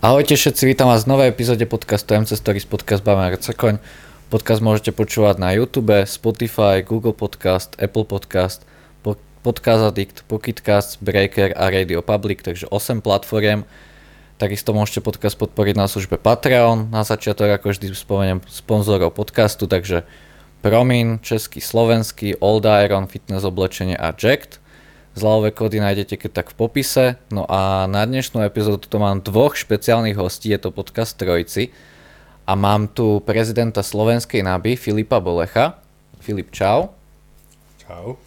Ahojte všetci, vítam vás v novej epizóde podcastu MC Stories podcast Bama Rcekoň. Podcast môžete počúvať na YouTube, Spotify, Google Podcast, Apple Podcast, Podcast Addict, Pocketcast, Breaker a Radio Public, takže 8 platform. Takisto môžete podcast podporiť na službe Patreon. Na začiatok ako vždy spomeniem sponzorov podcastu, takže Promin, český, slovenský, Old Iron, fitness oblečenie a Jacked. Zľavové kódy nájdete keď tak v popise. No a na dnešnú epizódu tu mám dvoch špeciálnych hostí, je to podcast Trojci. A mám tu prezidenta slovenskej NABY Filipa Bolecha. Filip, čau. Čau.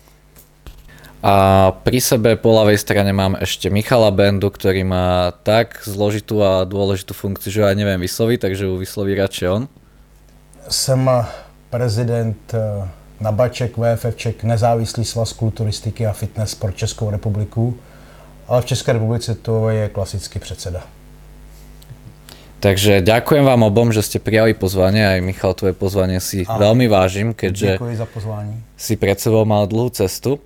A pri sebe po ľavej strane mám ešte Michala Bendu, ktorý má tak zložitú a dôležitú funkciu, že aj neviem vysloviť, takže ju vysloví radšej on. Jsem prezident eh, Nabaček, VFFček, nezávislý svaz kulturistiky a fitness pro Českou republiku, ale v České republice to je klasický předseda. Takže ďakujem vám obom, že ste prijali pozvanie, aj Michal, tvoje pozvanie si Ahoj. veľmi vážim, keďže za pozvání. si pred sebou mal dlhú cestu.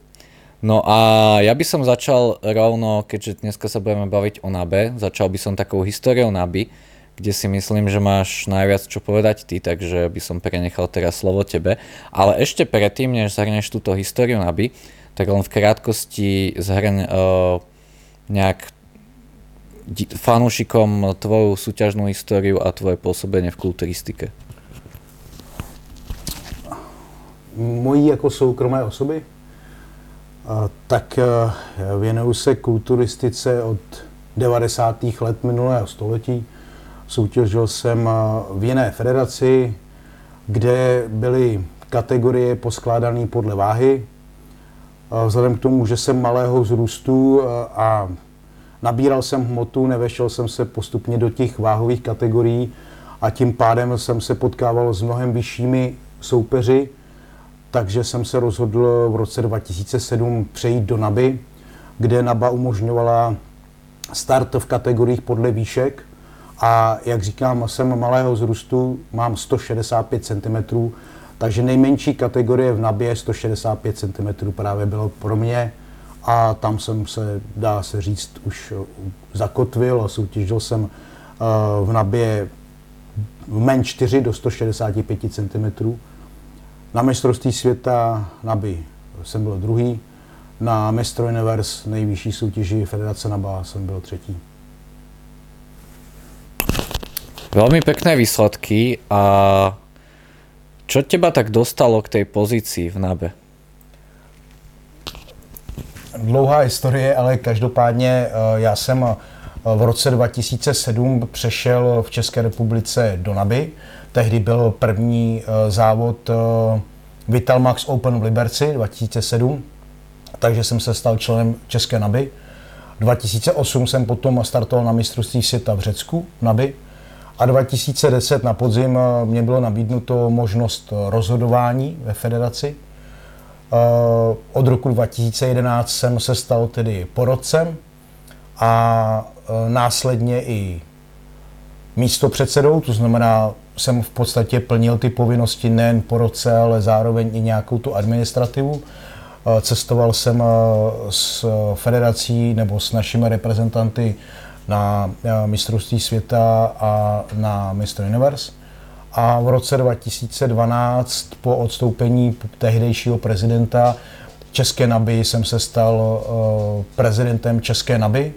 No a ja by som začal rovno, keďže dneska sa budeme baviť o NABE, začal by som takou históriou NABY, kde si myslím, že máš najviac čo povedať ty, takže by som prenechal teraz slovo tebe. Ale ešte predtým, než zhrneš túto históriu NABY, tak len v krátkosti zhrň uh, nejak fanúšikom tvoju súťažnú históriu a tvoje pôsobenie v kulturistike. Mojí jako soukromé osoby? Tak eh, věnuju se kulturistice od 90. let minulého století. Soutěžil jsem eh, v jiné federaci, kde byly kategorie poskládané podle váhy. A Vzhledem k tomu, že jsem malého vzrůstu eh, a nabíral jsem hmotu, nevešel jsem se postupně do těch váhových kategorií a tím pádem jsem se potkával s mnohem vyššími soupeři, takže jsem se rozhodl v roce 2007 přejít do NABY, kde NABA umožňovala start v kategoriích podle výšek a jak říkám, jsem malého vzrůstu, mám 165 cm, takže nejmenší kategorie v NABě 165 cm právě bylo pro mě a tam jsem se, dá se říct, už eh, zakotvil a soutěžil jsem eh, v NABě v MEN 4 do 165 cm. Na mistrovství světa NABY jsem byl druhý, na Mistro Universe nejvyšší soutěži Federace NABA jsem byl třetí. Veľmi pekné výsledky a čo teba tak dostalo k tej pozícii v NABE? Dlouhá historie, ale každopádně eh, já jsem eh, v roce 2007 přešel v České republice do NABY. Tehdy byl první eh, závod Vitalmax Open v Liberci 2007, takže jsem se stal členem České NABY. 2008 jsem potom startoval na mistrovství světa v Řecku, NABY. A 2010 na podzim eh, mě bylo nabídnuto možnost eh, rozhodování ve federaci. Eh, Od roku 2011 jsem se stal tedy porodcem a následně i místo předsedou, to znamená, jsem v podstatě plnil ty povinnosti nejen po roce, ale zároveň i nějakou tu administrativu. Cestoval jsem s federací nebo s našimi reprezentanty na mistrovství světa a na Mr. Universe. A v roce 2012 po odstoupení tehdejšího prezidenta České NABY jsem se stal eh, prezidentem České NABY.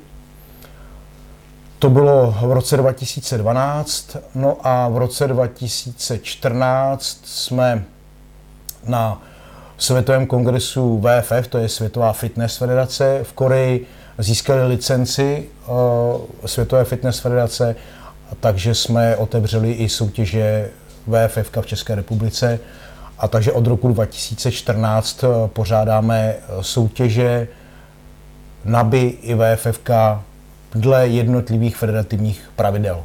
To bylo v roce 2012, no a v roce 2014 jsme na Světovém kongresu VFF, to je Světová fitness federace v Koreji, získali licenci uh, Světové fitness federace, takže jsme otevřeli i soutěže VFF v České republice. A takže od roku 2014 pořádáme soutěže NABY i VFF dle jednotlivých federativních pravidel.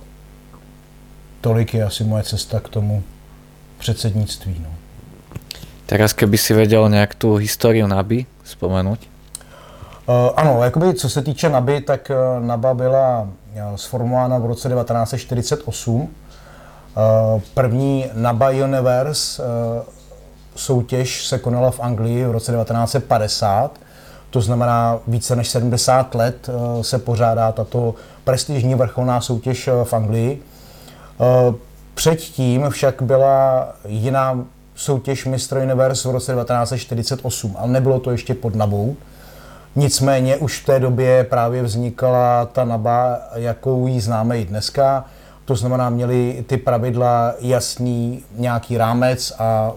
Tolik je asi moje cesta k tomu předsednictví. No. Teraz keby si vedel nejak tú históriu NABY spomenúť? Uh, ano, jakoby co se týče NABY, tak uh, NABA byla uh, sformována v roce 1948. Uh, první NABA Universe soutěž se konala v Anglii v roce 1950. to znamená více než 70 let se pořádá tato prestižní vrcholná soutěž v Anglii. Předtím však byla jiná soutěž Mr. Universe v roce 1948, ale nebylo to ještě pod Nabou. Nicméně už v té době právě vznikala ta Naba, jakou ji známe i dneska. To znamená, měli ty pravidla jasný nějaký rámec a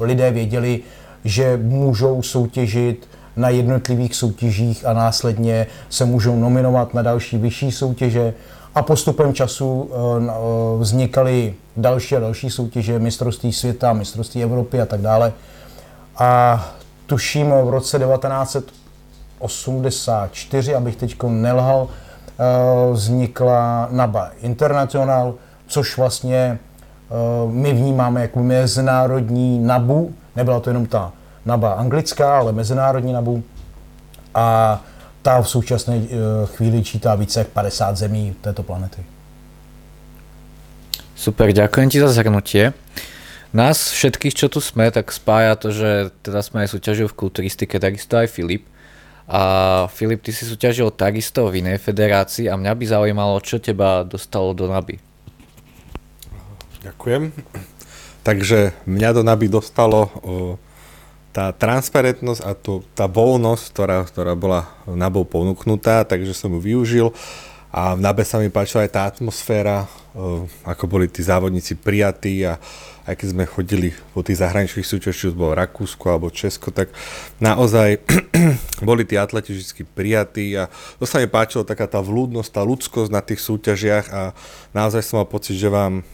lidé věděli, že můžou soutěžit na jednotlivých soutěžích a následně se můžou nominovat na další vyšší soutěže a postupem času eh, eh, vznikaly další a další soutěže, mistrovství světa, mistrovství Evropy a tak dále. A tuším v roce 1984, abych teď nelhal, eh, vznikla NABA International, což vlastně my vnímáme jako mezinárodní NABU, nebyla to jenom ta NABA anglická, ale mezinárodní NABU. A ta v současné eh, chvíli čítá více jak 50 zemí této planety. Super, ďakujem ti za zhrnutie. Nás všetkých, čo tu sme, tak spája to, že teda sme aj súťažili v kulturistike, takisto aj Filip. A Filip, ty si súťažil takisto v inej federácii a mňa by zaujímalo, čo teba dostalo do NABY. Ďakujem. Takže mňa do NABY dostalo tá transparentnosť a to, tá voľnosť, ktorá, ktorá bola nabou ponúknutá, takže som ju využil a v NABE sa mi páčila aj tá atmosféra, ako boli tí závodníci prijatí a aj keď sme chodili po tých zahraničných súťažiach, či bolo Rakúsko alebo Česko, tak naozaj boli tí atleti vždy prijatí a to sa mi páčilo, taká tá vľúdnosť, tá ľudskosť na tých súťažiach a naozaj som mal pocit, že vám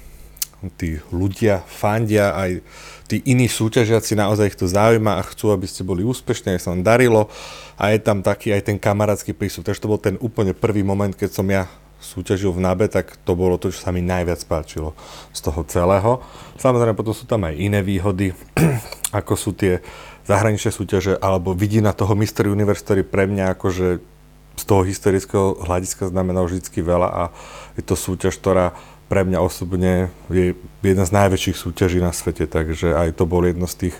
tí ľudia fandia aj tí iní súťažiaci naozaj ich to zaujíma a chcú, aby ste boli úspešní, aj sa vám darilo a je tam taký aj ten kamarátsky prístup. Takže to bol ten úplne prvý moment, keď som ja súťažil v NABE, tak to bolo to, čo sa mi najviac páčilo z toho celého. Samozrejme, potom sú tam aj iné výhody, ako sú tie zahraničné súťaže, alebo vidina toho Mystery Universe, ktorý pre mňa akože z toho historického hľadiska znamenal vždycky veľa a je to súťaž, ktorá pre mňa osobne je jedna z najväčších súťaží na svete, takže aj to bol jedno z tých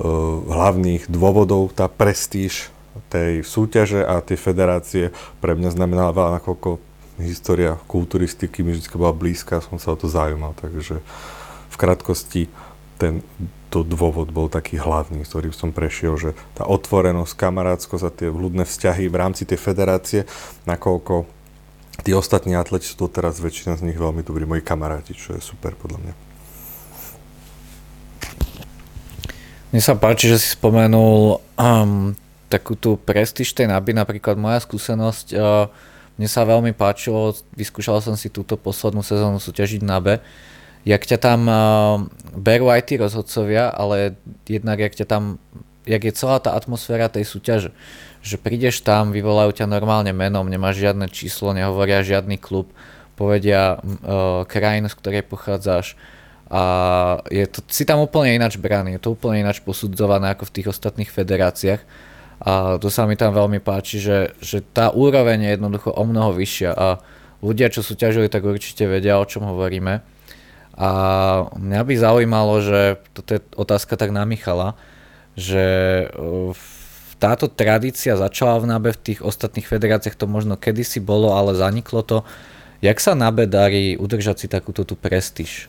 uh, hlavných dôvodov, tá prestíž tej súťaže a tej federácie pre mňa znamenala veľa, nakoľko história kulturistiky mi vždy bola blízka, som sa o to zaujímal, takže v krátkosti ten to dôvod bol taký hlavný, ktorý som prešiel, že tá otvorenosť, kamarátskosť a tie vľudné vzťahy v rámci tej federácie, nakoľko tí ostatní atleti sú doteraz väčšina z nich veľmi dobrí moji kamaráti, čo je super podľa mňa. Mne sa páči, že si spomenul um, takú tú prestíž tej naby, napríklad moja skúsenosť, uh, mne sa veľmi páčilo, vyskúšal som si túto poslednú sezónu súťažiť na B, jak ťa tam uh, berú aj tí rozhodcovia, ale jednak jak ťa tam, jak je celá tá atmosféra tej súťaže? Že prídeš tam, vyvolajú ťa normálne menom, nemáš žiadne číslo, nehovoria žiadny klub, povedia uh, krajín, z ktorej pochádzaš. A je to, si tam úplne ináč braný, je to úplne ináč posudzované ako v tých ostatných federáciách a to sa mi tam veľmi páči, že, že tá úroveň je jednoducho o mnoho vyššia a ľudia, čo súťažili, tak určite vedia, o čom hovoríme. A mňa by zaujímalo, že toto je otázka tak na Michala, že v táto tradícia začala v NABE, v tých ostatných federáciách to možno kedysi bolo, ale zaniklo to. Jak sa NABE darí udržet si takovou tu prestiž?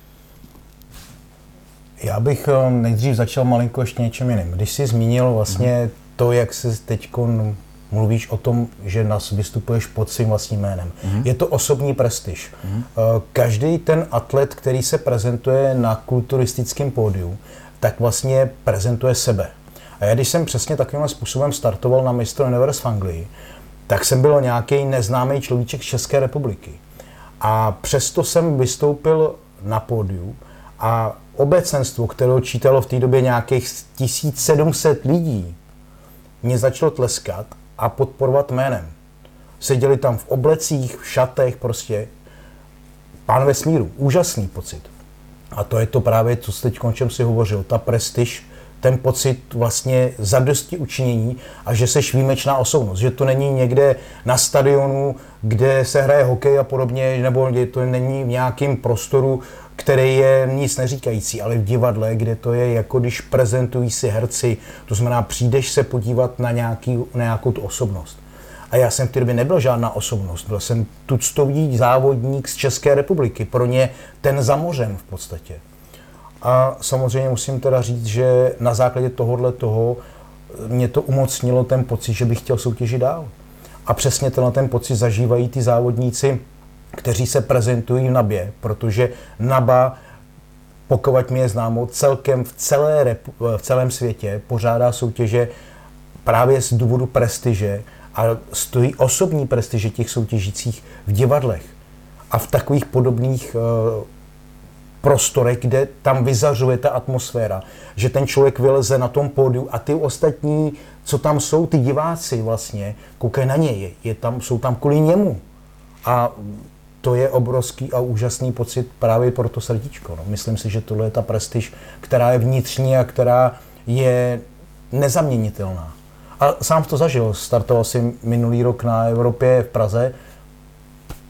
Já bych eh, nejdřív začal malinko ještě něčem jiným. Když jsi zmínil vlastně mm. To, jak se teď mluvíš o tom, že nás vystupuješ pod svým vlastním jménem. Mm. Je to osobní prestiž. Mm. Každý ten atlet, který se prezentuje na kulturistickém pódiu, tak vlastně prezentuje sebe. A já když jsem přesně takovým způsobem startoval na Mr. Universe v Anglii, tak jsem byl nějaký neznámý človíček z České republiky. A přesto jsem vystoupil na pódiu a obecenstvo, které čítalo v té době nějakých 1700 lidí, mě začalo tleskat a podporovat jménem. Seděli tam v oblecích, v šatech, prostě pán vesmíru. Úžasný pocit. A to je to právě, co teď o čem si hovořil, ta prestiž ten pocit vlastně zadosti učinění a že seš výjimečná osobnost, že to není někde na stadionu, kde se hraje hokej a podobně, nebo to není v nějakém prostoru, který je nic neříkající, ale v divadle, kde to je jako když prezentují si herci, to znamená přijdeš se podívat na, nějaký, na nějakou tu osobnost. A já jsem v té době nebyl žádná osobnost, byl jsem tuctový závodník z České republiky, pro ně ten zamořen v podstatě. A samozřejmě musím teda říct, že na základě tohohle toho mě to umocnilo ten pocit, že bych chtěl soutěžit dál. A přesně tenhle ten pocit zažívají ty závodníci, kteří se prezentují v NABě, protože NABA, pokud mi je známo, celkem v, celé v celém světě pořádá soutěže právě z důvodu prestiže a stojí osobní prestiže těch soutěžících v divadlech a v takových podobných uh, prostorech, kde tam vyzařuje ta atmosféra, že ten člověk vyleze na tom pódiu a ty ostatní, co tam jsou, ty diváci vlastně, koukají na něj, je tam, jsou tam kvůli němu. A to je obrovský a úžasný pocit právě pro to srdíčko. No. Myslím si, že tohle je ta prestiž, která je vnitřní a která je nezaměnitelná. A sám to zažil. Startoval si minulý rok na Evropě v Praze.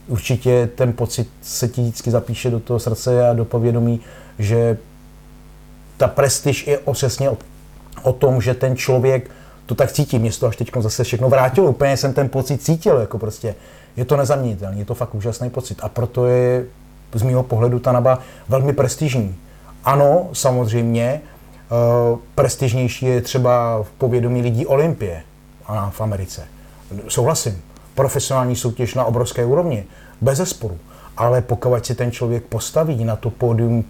Určitě ten pocit se ti vždycky zapíše do toho srdce a do povědomí, že ta prestiž je přesně o, o tom, že ten člověk to tak cítí. Mě to až teď zase všechno vrátilo. Úplně jsem ten pocit cítil, jako prostě je to nezaměnitelné, je to fakt úžasný pocit. A proto je z mého pohledu ta naba velmi prestižní. Ano, samozřejmě, uh, prestižnější je třeba v povědomí lidí Olympie a v Americe. Souhlasím. Profesionální soutěž na obrovské úrovni, bez zesporu. Ale pokud si ten člověk postaví na to pódium,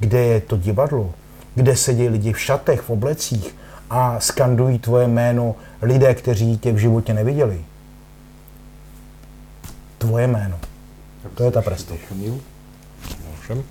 kde je to divadlo, kde sedí lidi v šatech, v oblecích a skandují tvoje jméno lidé, kteří tě v životě neviděli, tvoje jméno. To je ta prestiž. Môžem.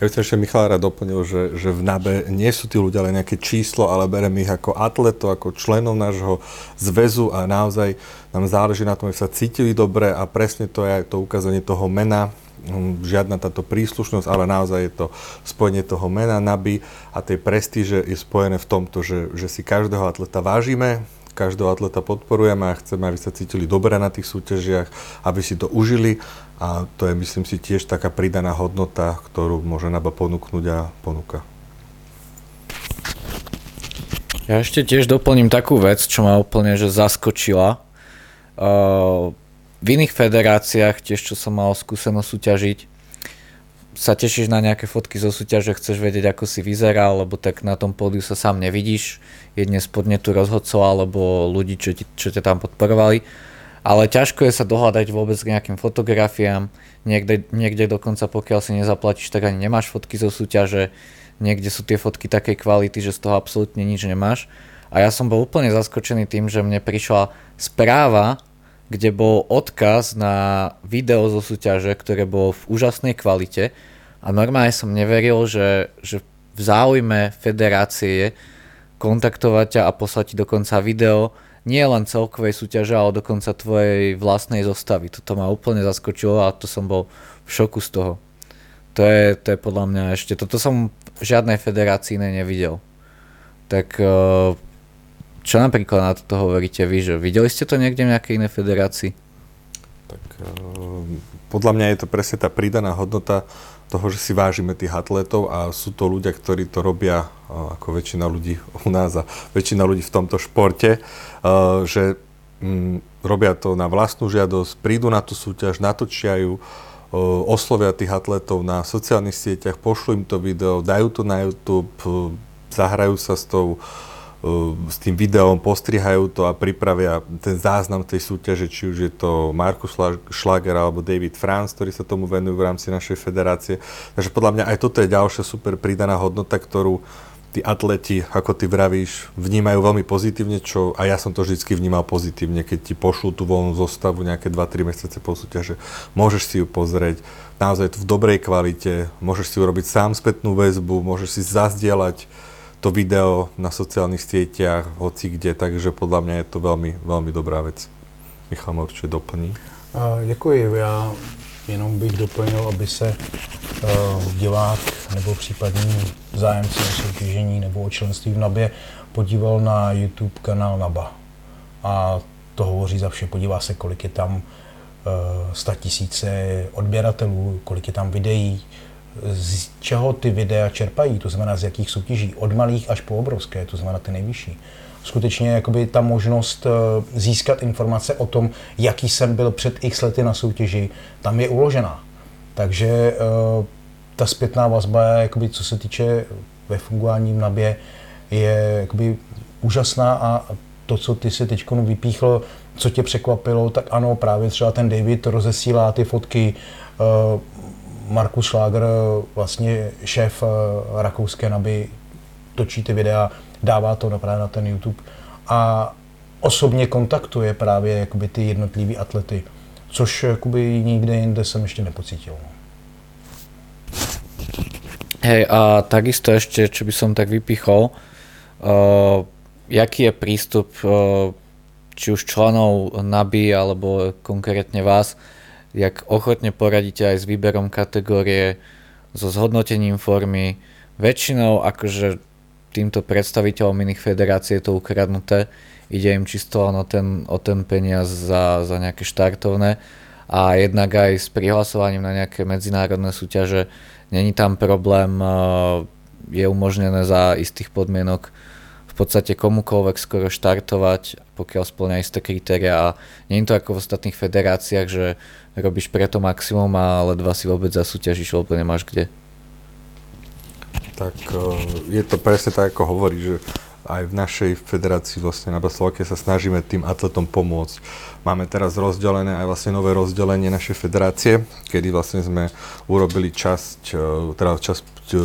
Ja by som ešte Michal rád doplnil, že, že v NABE nie sú tí ľudia len nejaké číslo, ale berem ich ako atletov, ako členov nášho zväzu a naozaj nám záleží na tom, aby sa cítili dobre a presne to je to ukázanie toho mena, hm, žiadna táto príslušnosť, ale naozaj je to spojenie toho mena NABY a tej prestíže je spojené v tomto, že, že si každého atleta vážime, každého atleta podporujeme a chceme, aby sa cítili dobre na tých súťažiach, aby si to užili a to je, myslím si, tiež taká pridaná hodnota, ktorú môže NABA ponúknuť a ponúka. Ja ešte tiež doplním takú vec, čo ma úplne že zaskočila. Uh, v iných federáciách, tiež čo som mal skúsenosť súťažiť, sa tešíš na nejaké fotky zo súťaže, chceš vedieť, ako si vyzeral, lebo tak na tom pódiu sa sám nevidíš, jedne spodne tu rozhodcov alebo ľudí, čo, ti, čo ťa tam podporovali. Ale ťažko je sa dohľadať vôbec k nejakým fotografiám, niekde, niekde dokonca pokiaľ si nezaplatíš, tak ani nemáš fotky zo súťaže, niekde sú tie fotky takej kvality, že z toho absolútne nič nemáš. A ja som bol úplne zaskočený tým, že mne prišla správa, kde bol odkaz na video zo súťaže, ktoré bolo v úžasnej kvalite a normálne som neveril, že, že v záujme federácie kontaktovať ťa a poslať ti dokonca video nie len celkovej súťaže, ale dokonca tvojej vlastnej zostavy. Toto ma úplne zaskočilo a to som bol v šoku z toho. To je, to je podľa mňa ešte, toto som v žiadnej federácii nevidel. Tak eh, čo napríklad na toto hovoríte vy, že videli ste to niekde v nejakej inej federácii? Tak eh, podľa mňa je to presne tá pridaná hodnota toho, že si vážime tých atletov a sú to ľudia, ktorí to robia ako väčšina ľudí u nás a väčšina ľudí v tomto športe, že mm, robia to na vlastnú žiadosť, prídu na tú súťaž, natočia ju, oslovia tých atletov na sociálnych sieťach, pošlu im to video, dajú to na YouTube, zahrajú sa s tou s tým videom, postrihajú to a pripravia ten záznam tej súťaže, či už je to Markus Schlager alebo David Franz, ktorí sa tomu venujú v rámci našej federácie. Takže podľa mňa aj toto je ďalšia super pridaná hodnota, ktorú tí atleti, ako ty vravíš, vnímajú veľmi pozitívne, čo a ja som to vždy vnímal pozitívne, keď ti pošlú tú voľnú zostavu nejaké 2-3 mesiace po súťaže, môžeš si ju pozrieť, naozaj v dobrej kvalite, môžeš si urobiť sám spätnú väzbu, môžeš si zazdieľať to video na sociálnych sieťach, hoci kde, takže podľa mňa je to veľmi, veľmi dobrá vec. Michal ma určitě doplní. Děkuji. Já jenom bych doplnil, aby se uh, divák nebo případný zájemce o soutěžení nebo o členství v NABě podíval na YouTube kanál NABA. A to hovoří za vše. Podívá se, kolik je tam uh, tisíce odběratelů, kolik je tam videí, z čeho ty videa čerpají, to znamená z jakých soutěží, od malých až po obrovské, to znamená ty nejvyšší. Skutečně jakoby ta možnost eh, získat informace o tom, jaký jsem byl před x lety na soutěži, tam je uložená. Takže eh, ta zpětná vazba, jakoby, co se týče ve fungování v nabě, je jakoby úžasná a to, co ty si teď vypíchl, co tě překvapilo, tak ano, právě třeba ten David rozesílá ty fotky, uh, Markus Schlager, vlastně šéf uh, rakouské naby, točí ty videa, dává to právě na ten YouTube a osobně kontaktuje právě jakoby ty jednotlivý atlety, což jakoby nikde jinde jsem ještě nepocítil. No. Hej, a takisto ešte, čo by som tak vypichol, uh, jaký je prístup uh, či už členov NABI alebo konkrétne vás, jak ochotne poradíte aj s výberom kategórie, so zhodnotením formy. Väčšinou akože týmto predstaviteľom iných federácií je to ukradnuté, ide im čisto len o ten, o ten peniaz za, za nejaké štartovné. A jednak aj s prihlasovaním na nejaké medzinárodné súťaže. Není tam problém, je umožnené za istých podmienok v podstate komukoľvek skoro štartovať, pokiaľ splňa isté kritéria. A je to ako v ostatných federáciách, že robíš preto maximum a ledva si vôbec zasúťažíš, lebo nemáš kde. Tak je to presne tak, ako hovorí, že aj v našej federácii vlastne na Slovake sa snažíme tým atletom pomôcť. Máme teraz rozdelené aj vlastne nové rozdelenie našej federácie, kedy vlastne sme urobili časť, e, teda časť E,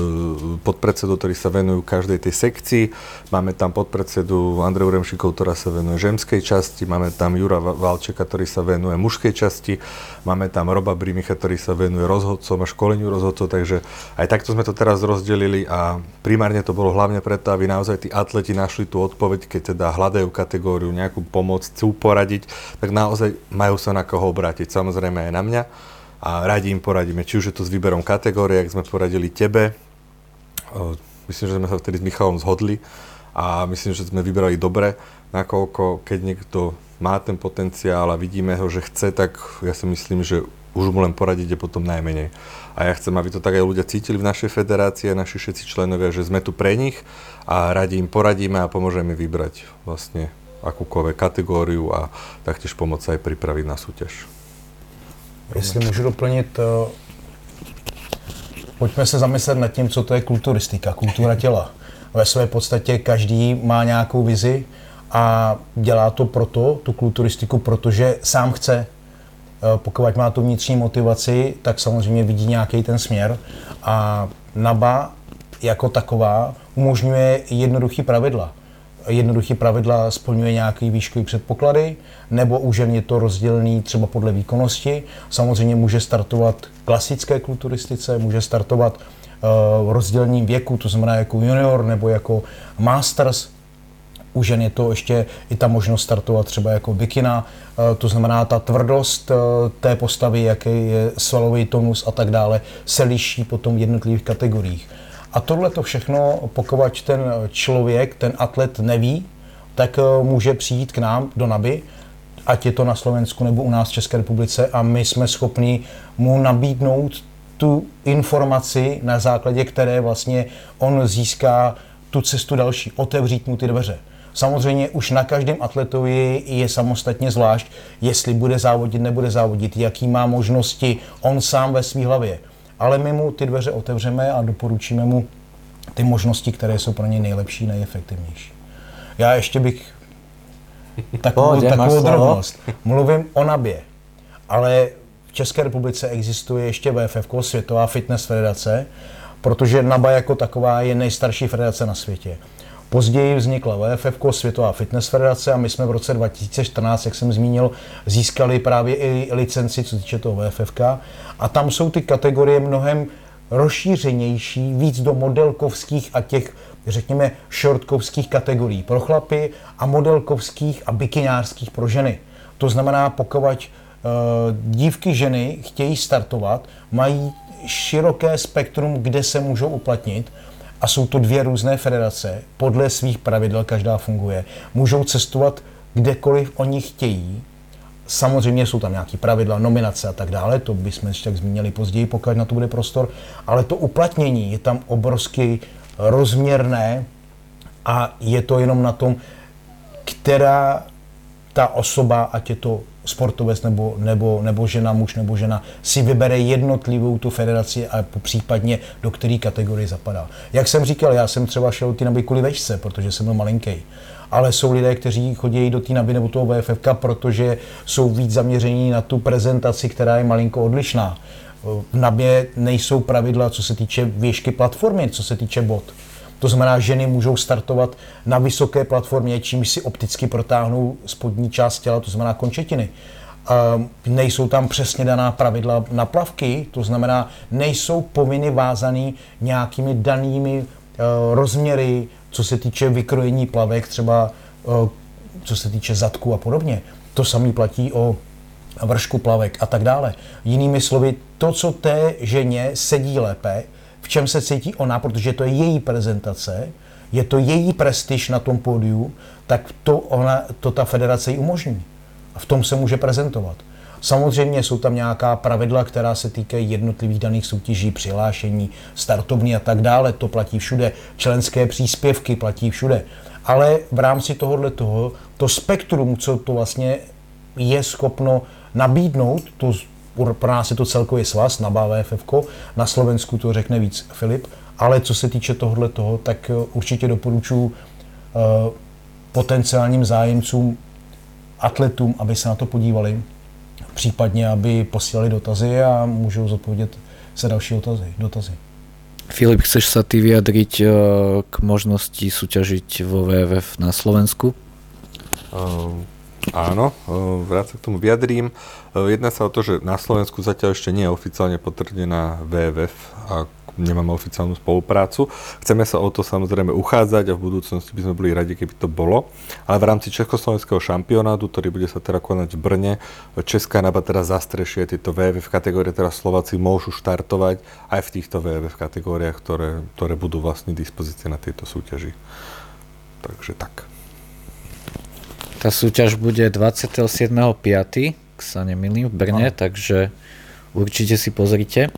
podpredsedu, ktorí sa venujú každej tej sekcii. Máme tam podpredsedu Andreju Remšikov, ktorá sa venuje ženskej časti. Máme tam Jura Valčeka, ktorý sa venuje mužskej časti. Máme tam Roba Brimicha, ktorý sa venuje rozhodcom a školeniu rozhodcov. Takže aj takto sme to teraz rozdelili a primárne to bolo hlavne preto, aby naozaj tí atleti našli tú odpoveď, keď teda hľadajú kategóriu, nejakú pomoc, chcú poradiť, tak naozaj majú sa na koho obrátiť. Samozrejme aj na mňa a radi im poradíme, či už je to s výberom kategórie, ak sme poradili tebe. Myslím, že sme sa vtedy s Michalom zhodli a myslím, že sme vybrali dobre, nakoľko keď niekto má ten potenciál a vidíme ho, že chce, tak ja si myslím, že už mu len poradiť je potom najmenej. A ja chcem, aby to tak aj ľudia cítili v našej federácii, naši všetci členovia, že sme tu pre nich a radi im poradíme a pomôžeme vybrať vlastne akúkoľvek kategóriu a taktiež pomôcť aj pripraviť na súťaž. Jestli můžu doplnit, eh, pojďme se zamyslet nad tím, co to je kulturistika, kultura těla. Ve své podstatě každý má nějakou vizi a dělá to proto, tu kulturistiku, protože sám chce. Eh, pokud má tu vnitřní motivaci, tak samozřejmě vidí nějaký ten směr a NABA jako taková umožňuje jednoduchý pravidla jednoduché pravidla splňuje nějaké výškové předpoklady, nebo už je to rozdělený třeba podle výkonnosti. Samozřejmě může startovat klasické kulturistice, může startovat uh, rozdělením věku, to znamená jako junior nebo jako masters. U žen je to ještě i ta možnost startovat třeba jako bikina, uh, to znamená ta tvrdost uh, té postavy, jaký je svalový tonus a tak dále, se liší potom v jednotlivých kategoriích. A tohle to všechno, pokud ten člověk, ten atlet neví, tak eh, může přijít k nám do NABY, ať je to na Slovensku nebo u nás v České republice a my jsme schopni mu nabídnout tu informaci, na základě které vlastně on získá tu cestu další, otevřít mu ty dveře. Samozřejmě už na každém atletovi je samostatně zvlášť, jestli bude závodit, nebude závodit, jaký má možnosti on sám ve své hlavě ale my mu ty dveře otevřeme a doporučíme mu ty možnosti, které jsou pro něj nejlepší, nejefektivnější. Já ještě bych takovou, Pohodě, takovou drobnost. Mluvím o nabě, ale v České republice existuje ještě VFF, Světová fitness federace, protože NABA jako taková je nejstarší federace na světě. Později vznikla VFF, Světová fitness federace, a my jsme v roce 2014, jak jsem zmínil, získali právě i licenci, co týče toho VFF. A tam jsou ty kategorie mnohem rozšířenější, víc do modelkovských a těch, řekněme, shortkovských kategorií pro chlapy a modelkovských a bikinářských pro ženy. To znamená, pokud uh, dívky ženy chtějí startovat, mají široké spektrum, kde se můžou uplatnit, a jsou to dvě různé federace, podle svých pravidel každá funguje, můžou cestovat kdekoliv oni chtějí. Samozřejmě jsou tam nějaké pravidla, nominace a tak dále, to bychom ještě tak zmínili později, pokud na to bude prostor, ale to uplatnění je tam obrovsky rozměrné a je to jenom na tom, která ta osoba, ať je to sportovec nebo, nebo, nebo žena, muž nebo žena, si vybere jednotlivou tu federaci a případně do které kategorie zapadá. Jak jsem říkal, já jsem třeba šel ty naby kvůli vešce, protože jsem byl malinký. Ale jsou lidé, kteří chodí do té naby nebo toho VFFK, protože jsou víc zaměření na tu prezentaci, která je malinko odlišná. V nabě nejsou pravidla, co se týče výšky platformy, co se týče bod. To znamená, ženy můžou startovat na vysoké platformě, čím si opticky protáhnou spodní část těla, to znamená končetiny. nejsou tam přesně daná pravidla na plavky, to znamená, nejsou povinny vázaný nějakými danými eh, rozměry, co se týče vykrojení plavek, třeba eh, co se týče zadku a podobně. To samý platí o vršku plavek a tak dále. Jinými slovy, to, co té ženě sedí lépe, v čem se cítí ona, protože to je její prezentace, je to její prestiž na tom pódiu, tak to, ona, to ta federace jí umožní. A v tom se může prezentovat. Samozřejmě jsou tam nějaká pravidla, která se týkají jednotlivých daných soutěží, přihlášení, startovní a tak dále. To platí všude. Členské příspěvky platí všude. Ale v rámci tohohle toho, to spektrum, co to vlastně je schopno nabídnout, to pro nás je to celkově svaz na BVFF, na Slovensku to řekne víc Filip, ale co se týče tohohle toho, tak eh, určitě doporučuji uh, potenciálním zájemcům, atletům, aby se na to podívali, případně aby posílali dotazy a můžou zodpovědět se další dotazy. dotazy. Filip, chceš sa ty vyjadriť uh, k možnosti súťažiť vo VVF na Slovensku? Um Áno, rád sa k tomu vyjadrím. Jedná sa o to, že na Slovensku zatiaľ ešte nie je oficiálne potvrdená VVF a nemáme oficiálnu spoluprácu. Chceme sa o to samozrejme uchádzať a v budúcnosti by sme boli radi, keby to bolo. Ale v rámci Československého šampionátu, ktorý bude sa teda konať v Brne, Česká naba teraz zastrešuje tieto VVF kategórie, teraz Slováci môžu štartovať aj v týchto VVF kategóriách, ktoré, ktoré budú vlastne dispozície na tejto súťaži. Takže tak. Tá súťaž bude 27.5., ak sa nemýlim, v Brne, no. takže určite si pozrite.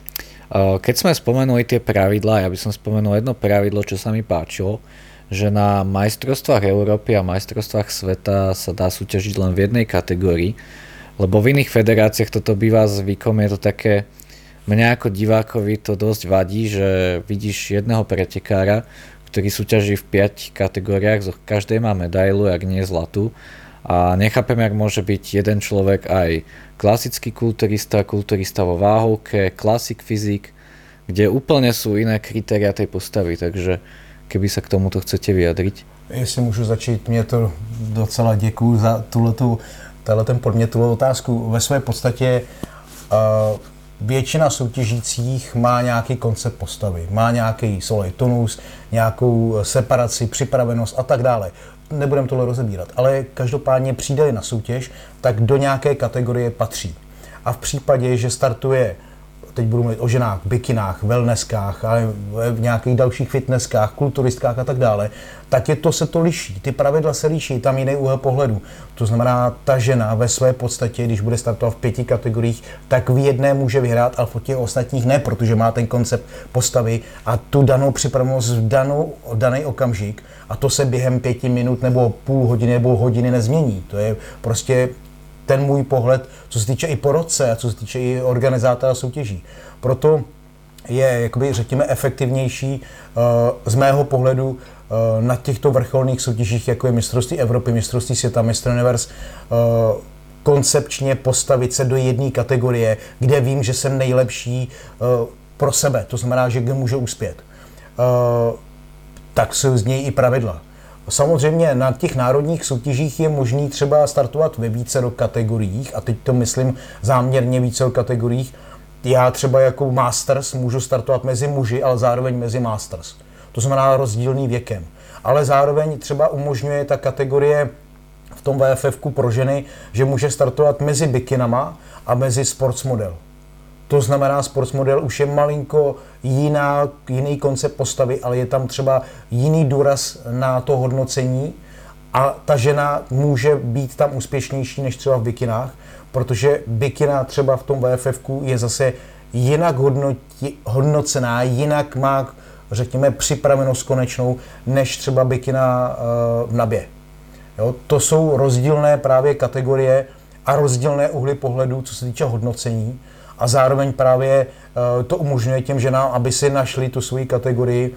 Keď sme spomenuli tie pravidlá, ja by som spomenul jedno pravidlo, čo sa mi páčilo, že na majstrovstvách Európy a majstrovstvách sveta sa dá súťažiť len v jednej kategórii, lebo v iných federáciách toto býva zvykom, je to také, mňa ako divákovi to dosť vadí, že vidíš jedného pretekára, ktorý súťaží v 5 kategóriách, zo každej má medailu, ak nie zlatú. A nechápem, jak môže byť jeden človek aj klasický kulturista, kulturista vo váhovke, klasik fyzik, kde úplne sú iné kritéria tej postavy, takže keby sa k tomuto chcete vyjadriť. Jestli můžu začít, mě to docela děkuju za tuhletu, ten podmět, otázku. Ve své podstatě uh, většina soutěžících má nějaký koncept postavy, má nějaký solej tonus, nějakou separaci, připravenost a tak dále. Nebudem tohle rozebírat, ale každopádně přijde na soutěž, tak do nějaké kategorie patří. A v případě, že startuje teď budu mluvit o ženách, bikinách, wellnesskách, ale v nějakých dalších fitnesskách, kulturistkách a tak dále, tak je to se to liší. Ty pravidla se liší, tam jiný úhel pohledu. To znamená, ta žena ve své podstatě, když bude startovat v pěti kategoriích, tak v jedné může vyhrát, ale v těch ostatních ne, protože má ten koncept postavy a tu danou připravenost v danou, daný okamžik a to se během pěti minut nebo půl hodiny nebo hodiny nezmění. To je prostě ten můj pohled, co se týče i po roce a co se týče i organizátora soutěží. Proto je, jakoby, řekněme, efektivnější uh, z mého pohledu uh, na těchto vrcholných soutěžích, jako je mistrovství Evropy, mistrovství světa, mistr univerz, uh, koncepčně postavit se do jedné kategorie, kde vím, že jsem nejlepší pro sebe, to znamená, že kde můžu uspět. Tak jsou z něj i pravidla. Samozřejmě na těch národních soutěžích je možný třeba startovat ve více do kategoriích, a teď to myslím záměrně více do kategoriích. Já třeba jako Masters můžu startovat mezi muži, ale zároveň mezi Masters. To znamená rozdílný věkem. Ale zároveň třeba umožňuje ta kategorie v tom VFF pro ženy, že může startovat mezi bikinama a mezi sports model. To znamená, sports model už je malinko jiná, jiný koncept postavy, ale je tam třeba jiný důraz na to hodnocení a ta žena může být tam úspěšnější než třeba v bikinách, protože bikina třeba v tom VFF je zase jinak hodnoti, hodnocená, jinak má, řekněme, připravenost konečnou, než třeba bikina uh, v nabě. Jo, to jsou rozdílné právě kategorie a rozdílné uhly pohledu, co se týče hodnocení. A zároveň právě uh, to umožňuje těm ženám, aby si našli tu svoji kategorii,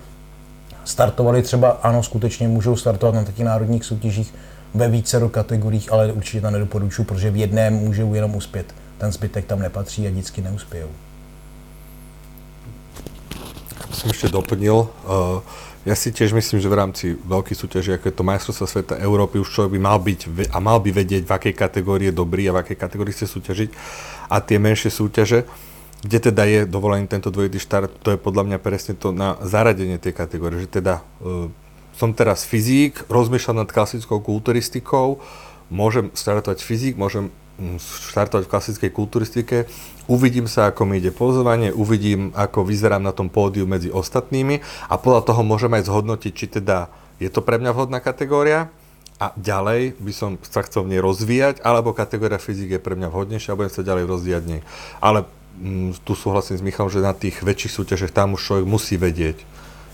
startovali třeba, ano, skutečně můžou startovat na takých národních soutěžích ve více do kategoriích, ale určitě to nedoporučuji, protože v jedné můžou jenom uspět. Ten zbytek tam nepatří a vždycky neuspějou. Som ešte doplnil, uh, ja si tiež myslím, že v rámci veľkých súťaží, ako je to majstrovstvo sveta Európy, už človek by mal byť a mal by vedieť, v akej kategórii je dobrý a v akej kategórii chce súťažiť. A tie menšie súťaže, kde teda je dovolený tento dvojitý štart, to je podľa mňa presne to na zaradenie tej kategórie, že teda uh, som teraz fyzík, rozmýšľam nad klasickou kulturistikou, môžem startovať fyzík, môžem štartovať v klasickej kulturistike, uvidím sa, ako mi ide pozovanie, uvidím, ako vyzerám na tom pódiu medzi ostatnými a podľa toho môžem aj zhodnotiť, či teda je to pre mňa vhodná kategória. A ďalej by som sa chcel v nej rozvíjať, alebo kategória fyzik je pre mňa vhodnejšia a budem sa ďalej rozvíjať nej. Ale mm, tu súhlasím s Michalom, že na tých väčších súťažiach tam už človek musí vedieť,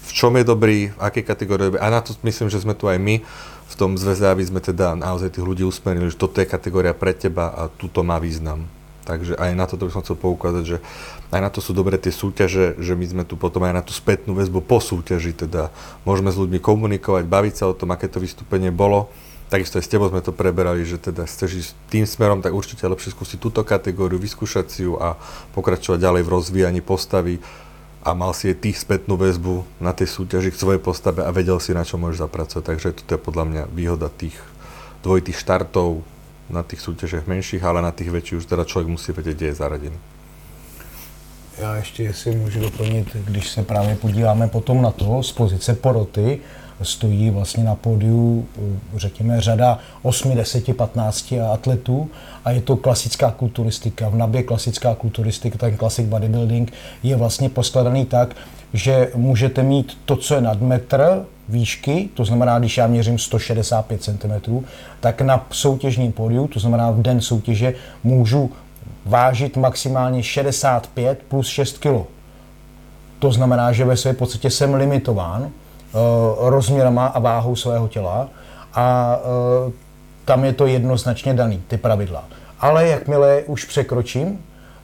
v čom je dobrý, v akej kategórii A na to myslím, že sme tu aj my v tom zväze, aby sme teda naozaj tých ľudí usmerili, že toto je kategória pre teba a tuto má význam. Takže aj na toto by som chcel poukázať, že aj na to sú dobré tie súťaže, že my sme tu potom aj na tú spätnú väzbu po súťaži, teda môžeme s ľuďmi komunikovať, baviť sa o tom, aké to vystúpenie bolo. Takisto aj s tebou sme to preberali, že teda chceš ísť tým smerom, tak určite lepšie skúsiť túto kategóriu, vyskúšať si ju a pokračovať ďalej v rozvíjaní postavy a mal si ty spätnú väzbu na tej súťaži k svojej postave a vedel si, na čo môžeš zapracovať. Takže toto je podľa mňa výhoda tých dvojitých štartov, na tých súťažiach menších, ale na tých väčších už teda člověk musí vědět, kde je zaradený. Já ještě, jestli můžu doplnit, když se právě podíváme potom na to, z pozice poroty, stojí vlastně na pódiu, řekněme, řada 8, 10, 15 atletů a je to klasická kulturistika. V nabě klasická kulturistika, ten classic bodybuilding je vlastně poskladaný tak, že můžete mít to, co je nad metr výšky, to znamená, když já měřím 165 cm, tak na soutěžním pódiu, to znamená v den soutěže, můžu vážit maximálně 65 plus 6 kg. To znamená, že ve své podstatě jsem limitován rozměrama a váhou svého těla a uh, tam je to jednoznačně daný, ty pravidla. Ale jakmile už překročím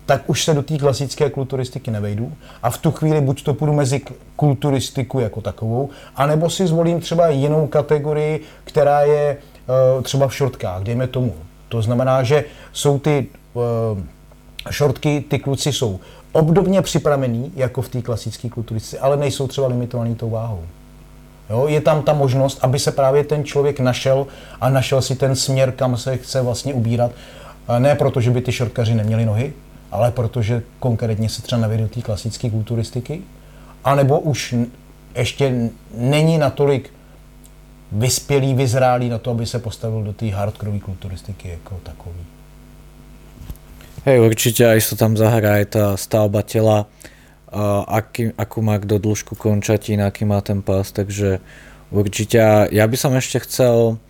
tak už se do té klasické kulturistiky nevejdu a v tu chvíli buď to půjdu mezi kulturistiku jako takovou, anebo si zvolím třeba jinou kategorii, která je uh, třeba v šortkách, dejme tomu. To znamená, že jsou ty šortky, ty kluci jsou obdobně připravení jako v té klasické kulturistice, ale nejsou třeba limitovaný tou váhou. Jo, je tam ta možnost, aby se právě ten člověk našel a našel si ten směr, kam se chce vlastně ubírat. Ne proto, že by ty šortkaři neměli nohy, ale protože konkrétně se třeba nevěděl té klasické kulturistiky, anebo už ještě není natolik vyspělý, vyzrálý na to, aby se postavil do té hardcore kulturistiky jako takový. Hej, určite aj sa tam zahrá aj tá stavba tela, a aký, akú má kto dĺžku končatín, aký má ten pás, takže určite ja by som ešte chcel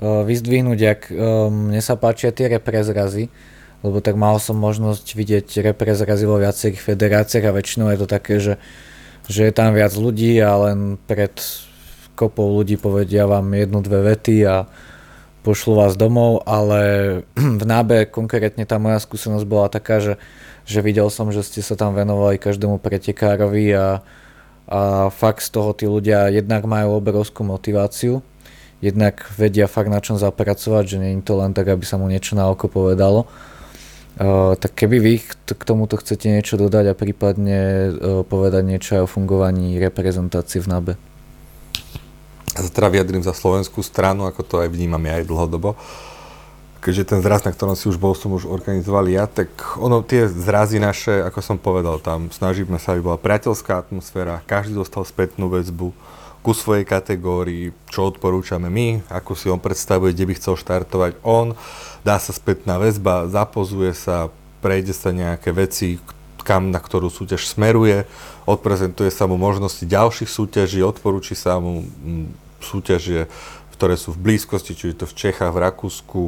vyzdvihnúť, jak mne sa páčia tie reprezrazy, lebo tak mal som možnosť vidieť reprezrazy vo viacerých federáciách a väčšinou je to také, že, že je tam viac ľudí a len pred kopou ľudí povedia vám jednu, dve vety a pošlu vás domov, ale v nábe konkrétne tá moja skúsenosť bola taká, že, že videl som, že ste sa tam venovali každému pretekárovi a, a fakt z toho tí ľudia jednak majú obrovskú motiváciu, jednak vedia fakt na čom zapracovať, že je to len tak, aby sa mu niečo na oko povedalo Uh, tak keby vy k tomuto chcete niečo dodať a prípadne uh, povedať niečo aj o fungovaní reprezentácie v NABE. Ja sa teda vyjadrím za slovenskú stranu, ako to aj vnímam ja aj dlhodobo. Keďže ten zraz, na ktorom si už bol, som už organizoval ja, tak ono, tie zrazy naše, ako som povedal, tam snažíme sa, aby bola priateľská atmosféra, každý dostal spätnú väzbu ku svojej kategórii, čo odporúčame my, ako si on predstavuje, kde by chcel štartovať on. Dá sa spätná väzba, zapozuje sa, prejde sa nejaké veci, kam na ktorú súťaž smeruje, odprezentuje sa mu možnosti ďalších súťaží, odporúči sa mu mm, súťaže, ktoré sú v blízkosti, či je to v Čechách, v Rakúsku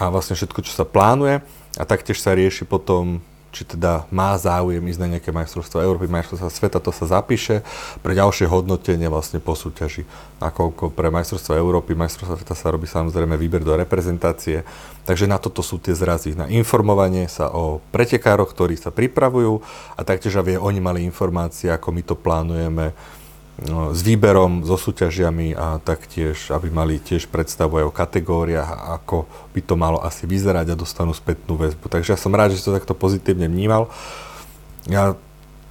a vlastne všetko, čo sa plánuje. a taktiež sa rieši potom či teda má záujem ísť na nejaké majstrovstvo Európy, majstrovstvo sveta, to sa zapíše pre ďalšie hodnotenie vlastne po súťaži. Nakoľko pre majstrovstvo Európy, majstrovstvo sveta sa robí samozrejme výber do reprezentácie, takže na toto sú tie zrazy, na informovanie sa o pretekároch, ktorí sa pripravujú a taktiež, aby oni mali informácie, ako my to plánujeme, s výberom, so súťažiami a taktiež, aby mali tiež predstavu aj o kategóriách, ako by to malo asi vyzerať a dostanú spätnú väzbu. Takže ja som rád, že to takto pozitívne vnímal. Ja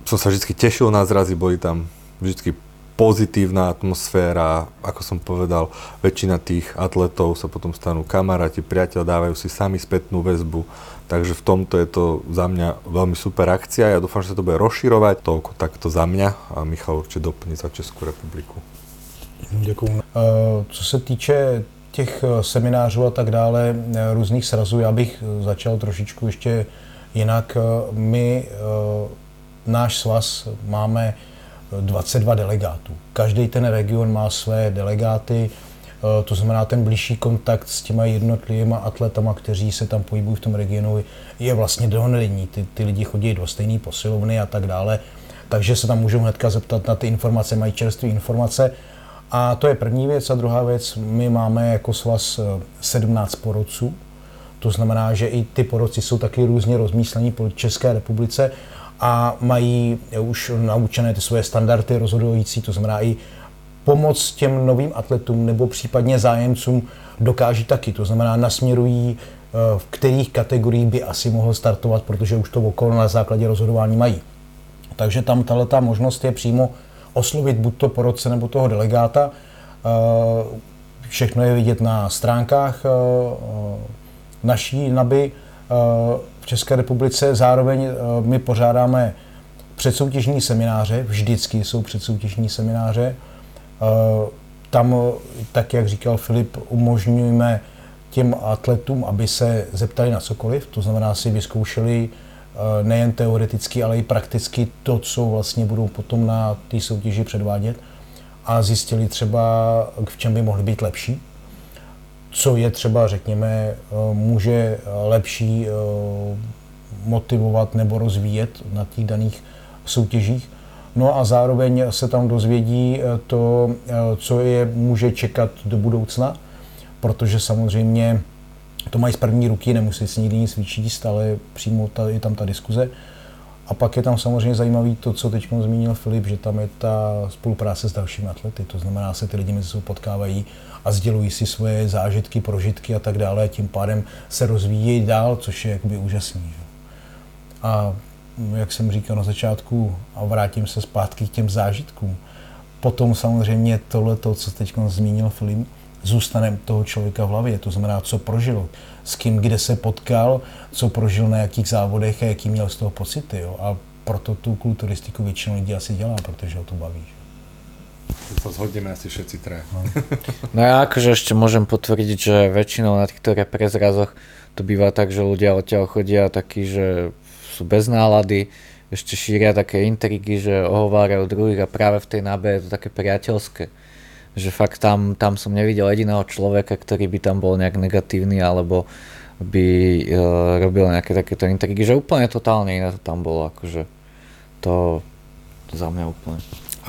som sa vždy tešil na zrazy, boli tam vždy pozitívna atmosféra, ako som povedal, väčšina tých atletov sa potom stanú kamaráti, priateľ, dávajú si sami spätnú väzbu, takže v tomto je to za mňa veľmi super akcia. Ja dúfam, že sa to bude rozširovať, toľko takto za mňa a Michal určite doplní za Českou republiku. Děkuji. Eh, co se týče těch eh, seminářů a tak dále, eh, různých srazů, já bych začal trošičku ještě jinak. My, náš svaz, máme 22 delegátů. Každý ten region má své delegáty, eh, to znamená ten blížší kontakt s těma jednotlivými atletama, kteří se tam pohybují v tom regionu, je vlastně denodenní. Ty, ty lidi chodí do stejné posilovny a tak dále, takže se tam můžou hnedka zeptat na ty informace, mají čerstvé informace. A to je první věc. A druhá věc, my máme jako svaz 17 eh, porodců, to znamená, že i ty porodci jsou taky různě rozmístění po České republice a mají už naučené ty svoje standardy rozhodující, to znamená i pomoc těm novým atletům nebo případně zájemcům dokáží taky. To znamená, nasměrují, eh, v kterých kategoriích by asi mohl startovat, protože už to okolo na základě rozhodování mají. Takže tam tato možnost je přímo oslovit buď to porodce nebo toho delegáta. Eh, všechno je vidět na stránkách eh, naší NABY České republice. Zároveň eh, my pořádáme předsoutěžní semináře, vždycky jsou předsoutěžní semináře. Eh, tam, tak jak říkal Filip, umožňujeme těm atletům, aby se zeptali na cokoliv, to znamená si vyzkoušeli eh, nejen teoreticky, ale i prakticky to, co vlastně budou potom na té soutěži předvádět a zjistili třeba, v čem by mohli být lepší co je třeba, řekněme, eh, může lepší eh, motivovat nebo rozvíjet na těch daných soutěžích. No a zároveň se tam dozvědí eh, to, co je může čekat do budoucna, protože samozřejmě to mají z první ruky, nemusí si nikdy nic vyčíst, ale přímo ta, je tam ta diskuze. A pak je tam samozřejmě zajímavý to, co teď zmínil Filip, že tam je ta spolupráce s dalšími atlety. To znamená, se ty lidi mezi sebou potkávají a sdělují si svoje zážitky, prožitky a tak dále. A tím pádem se rozvíjí dál, což je jakoby úžasný. Že? A jak jsem říkal na začátku, a vrátím se zpátky k těm zážitkům, potom samozřejmě tohle, to, co teď zmínil Filip, zůstane toho člověka v hlavě. To znamená, co prožil, s kým, kde se potkal, co prožil na jakých závodech a jaký měl z toho pocity. Jo. A proto tu kulturistiku většinou lidí asi dělá, protože ho to baví. To zhodneme asi všetci traja. No. no ja akože ešte môžem potvrdiť, že väčšinou na týchto reprezrazoch to býva tak, že ľudia odtiaľ chodia takí, že sú bez nálady, ešte šíria také intrigy, že ohovárajú druhých a práve v tej nábe je to také priateľské že fakt tam, tam som nevidel jediného človeka, ktorý by tam bol nejak negatívny alebo by uh, robil nejaké takéto intrigy, že úplne totálne iné to tam bolo, akože to, to za mňa úplne.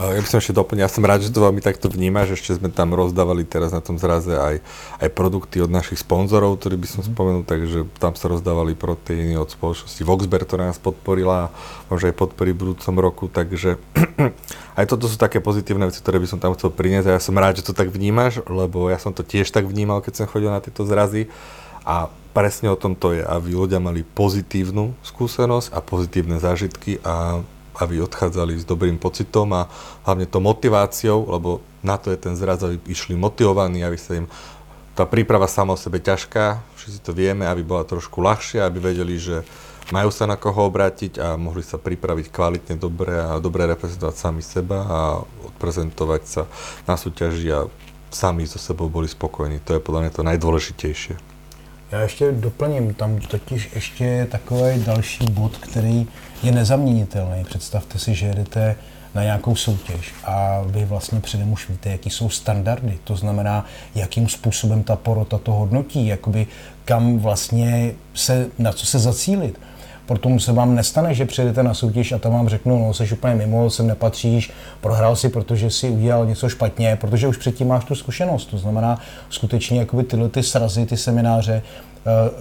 Ja by som ešte doplnil, ja som rád, že to veľmi takto vnímaš, ešte sme tam rozdávali teraz na tom zraze aj, aj produkty od našich sponzorov, ktorí by som mm. spomenul, takže tam sa rozdávali proteíny od spoločnosti Voxber, ktorá nás podporila a možno aj podporí v budúcom roku, takže aj toto sú také pozitívne veci, ktoré by som tam chcel priniesť a ja som rád, že to tak vnímaš, lebo ja som to tiež tak vnímal, keď som chodil na tieto zrazy a presne o tom to je, aby ľudia mali pozitívnu skúsenosť a pozitívne zážitky a aby odchádzali s dobrým pocitom a hlavne to motiváciou, lebo na to je ten zraz, aby išli motivovaní, aby sa im tá príprava sama o sebe ťažká, všetci to vieme, aby bola trošku ľahšia, aby vedeli, že majú sa na koho obrátiť a mohli sa pripraviť kvalitne dobre a dobre reprezentovať sami seba a odprezentovať sa na súťaži a sami so sebou boli spokojní. To je podľa mňa to najdôležitejšie. Já ještě doplním, tam totiž ještě je takový další bod, který je nezaměnitelný. Představte si, že jedete na nějakou soutěž a vy vlastně předem už víte, jaký jsou standardy, to znamená, jakým způsobem ta porota to hodnotí, jakoby kam vlastně se, na co se zacílit. Proto se vám nestane, že přijedete na soutěž a tam vám řeknu, no jsi úplně mimo, sem nepatříš, prohrál si, protože si udělal něco špatně, protože už předtím máš tu zkušenost. To znamená, skutečně jakoby tyhle ty srazy, ty semináře,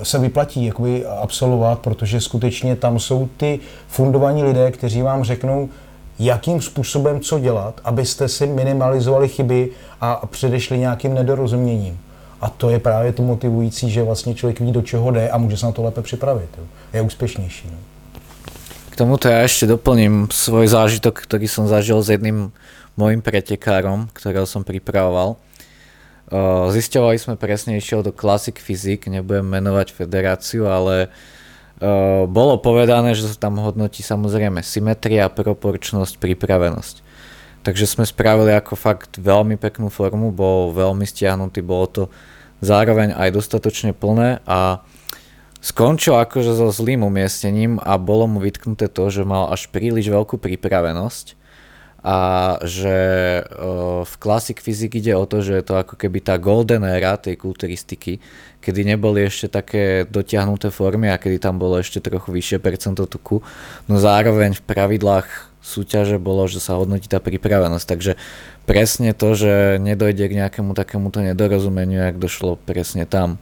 se vyplatí jakoby absolvovat, protože skutečně tam jsou ty fundovaní lidé, kteří vám řeknou, jakým způsobem co dělat, abyste si minimalizovali chyby a předešli nějakým nedorozuměním. A to je právě to motivující, že vlastně člověk ví, do čeho jde a může se na to lépe připravit. Jo. Je úspěšnější. No. K tomuto ja ešte doplním svoj zážitok, ktorý som zažil s jedným môjim pretekárom, ktorého som pripravoval. Zisťovali sme presne, išiel do Classic Physics, nebudem menovať federáciu, ale bolo povedané, že sa tam hodnotí samozrejme symetria, proporčnosť, pripravenosť. Takže sme spravili ako fakt veľmi peknú formu, bol veľmi stiahnutý, bolo to zároveň aj dostatočne plné a skončil akože so zlým umiestnením a bolo mu vytknuté to, že mal až príliš veľkú pripravenosť a že v Classic Physics ide o to, že je to ako keby tá golden era tej kulturistiky, kedy neboli ešte také dotiahnuté formy a kedy tam bolo ešte trochu vyššie percento tuku, no zároveň v pravidlách súťaže bolo, že sa hodnotí tá pripravenosť, takže presne to, že nedojde k nejakému takémuto nedorozumeniu, jak došlo presne tam.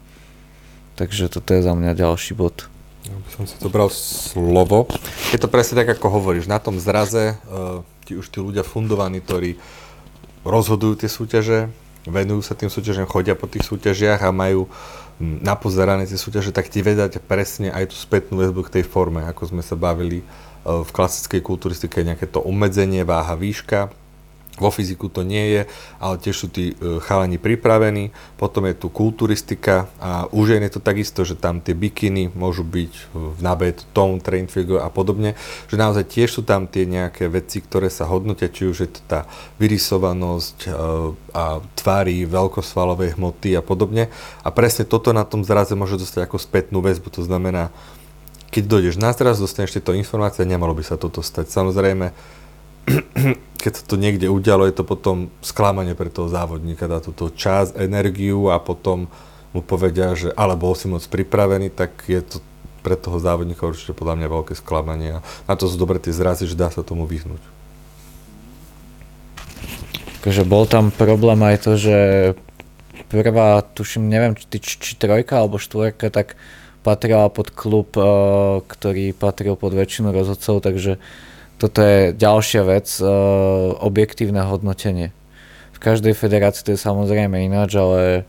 Takže toto je za mňa ďalší bod. Ja by som si to bral slovo. Je to presne tak, ako hovoríš. Na tom zraze uh ti už tí ľudia fundovaní, ktorí rozhodujú tie súťaže, venujú sa tým súťažiam, chodia po tých súťažiach a majú napozerané tie súťaže, tak ti vedať presne aj tú spätnú väzbu k tej forme, ako sme sa bavili e, v klasickej kulturistike, nejaké to obmedzenie, váha, výška, vo fyziku to nie je, ale tiež sú tí e, chalani pripravení. Potom je tu kulturistika a už je to takisto, že tam tie bikiny môžu byť v nabed, tone, train figure a podobne. Že naozaj tiež sú tam tie nejaké veci, ktoré sa hodnotia, či už je to tá vyrysovanosť e, a tvári, veľkosvalovej hmoty a podobne. A presne toto na tom zraze môže dostať ako spätnú väzbu. To znamená, keď dojdeš na zraz, dostaneš tieto informácie, nemalo by sa toto stať. Samozrejme, keď sa to niekde udialo, je to potom sklamanie pre toho závodníka, dá toto čas, energiu a potom mu povedia, že ale bol si moc pripravený, tak je to pre toho závodníka určite podľa mňa veľké sklamanie a na to sú dobre tie zrazy, že dá sa tomu vyhnúť. Takže bol tam problém aj to, že prvá, tuším, neviem, či, či trojka alebo štvorka, tak patrila pod klub, eh, ktorý patril pod väčšinu rozhodcov, takže toto je ďalšia vec, uh, objektívne hodnotenie. V každej federácii to je samozrejme ináč, ale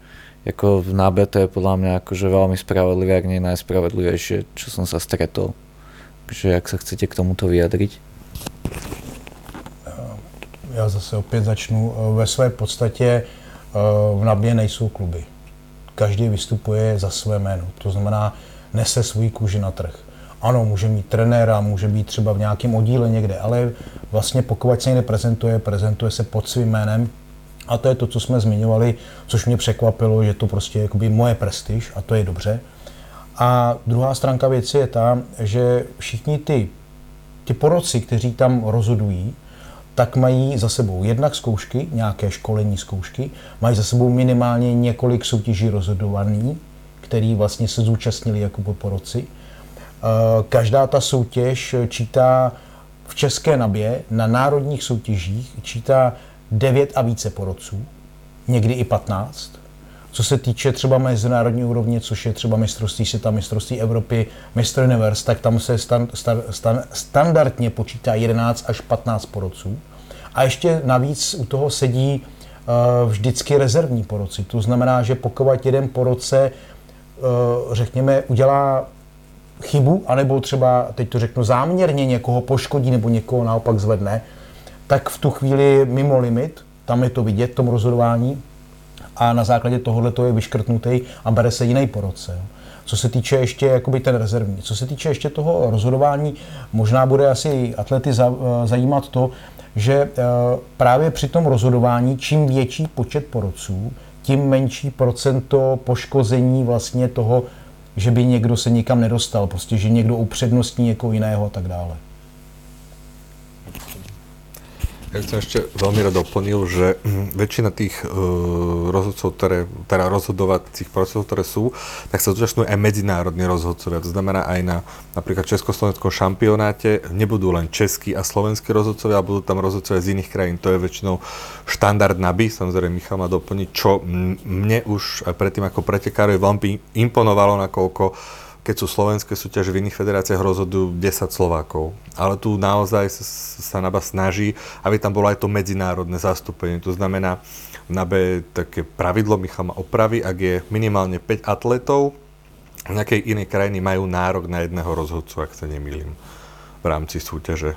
ako v NABE to je podľa mňa akože veľmi spravodlivé, ak nie najspravodlivejšie, čo som sa stretol. Takže jak sa chcete k tomuto vyjadriť? Já zase opět začnu. Ve své podstatě v NABě nejsou kluby. Každý vystupuje za své jméno. To znamená, nese svůj kůži na trh. Ano, může mít trenéra, může být třeba v nějakém oddíle někde, ale vlastně pokud se někde prezentuje, prezentuje se pod svým jménem a to je to, co jsme zmiňovali, což mě překvapilo, že to prostě je moje prestiž a to je dobře. A druhá stránka věci je ta, že všichni ty, ty poroci, kteří tam rozhodují, tak mají za sebou jednak zkoušky, nějaké školení zkoušky, mají za sebou minimálně několik soutěží rozhodovaný, který vlastně se zúčastnili jako poroci Eh, každá ta soutěž čítá v České nabě na národních soutěžích čítá 9 a více porodců, někdy i 15. Co se týče třeba mezinárodní úrovně, což je třeba mistrovství světa, mistrovství Evropy, mistr univerz, tak tam se stan, stan, stan, standardně počítá 11 až 15 porodců. A ještě navíc u toho sedí uh, vždycky rezervní porodci. To znamená, že pokud jeden porodce, uh, řekněme, udělá chybu, anebo třeba, teď to řeknu, záměrně někoho poškodí nebo někoho naopak zvedne, tak v tu chvíli mimo limit, tam je to vidět tom rozhodování a na základě tohohle to je vyškrtnutý a bere se jiný porodce. Co se týče ještě jakoby ten rezervní, co se týče ještě toho rozhodování, možná bude asi atlety zajímat to, že eh, právě při tom rozhodování, čím větší počet porodců, tím menší procento poškození vlastně toho že by někdo se nikam nedostal, prostě, že někdo upřednostní někoho jiného a tak dále. Ja som ešte veľmi rád doplnil, že hm, väčšina tých uh, rozhodcov, ktoré, teda rozhodovacích procesov, ktoré sú, tak sa zúčastňujú aj medzinárodní rozhodcovia. To znamená aj na napríklad československom šampionáte nebudú len českí a slovenskí rozhodcovia, ale budú tam rozhodcovia z iných krajín. To je väčšinou štandard NABI, samozrejme Michal má doplniť, čo mne už predtým ako pretekárovi veľmi imponovalo, nakoľko keď sú slovenské súťaže v iných federáciách rozhodujú 10 Slovákov. Ale tu naozaj sa, NABA snaží, aby tam bolo aj to medzinárodné zastúpenie. To znamená, na B také pravidlo, Michal ma opraví, ak je minimálne 5 atletov, v nejakej inej krajiny majú nárok na jedného rozhodcu, ak sa nemýlim, v rámci súťaže.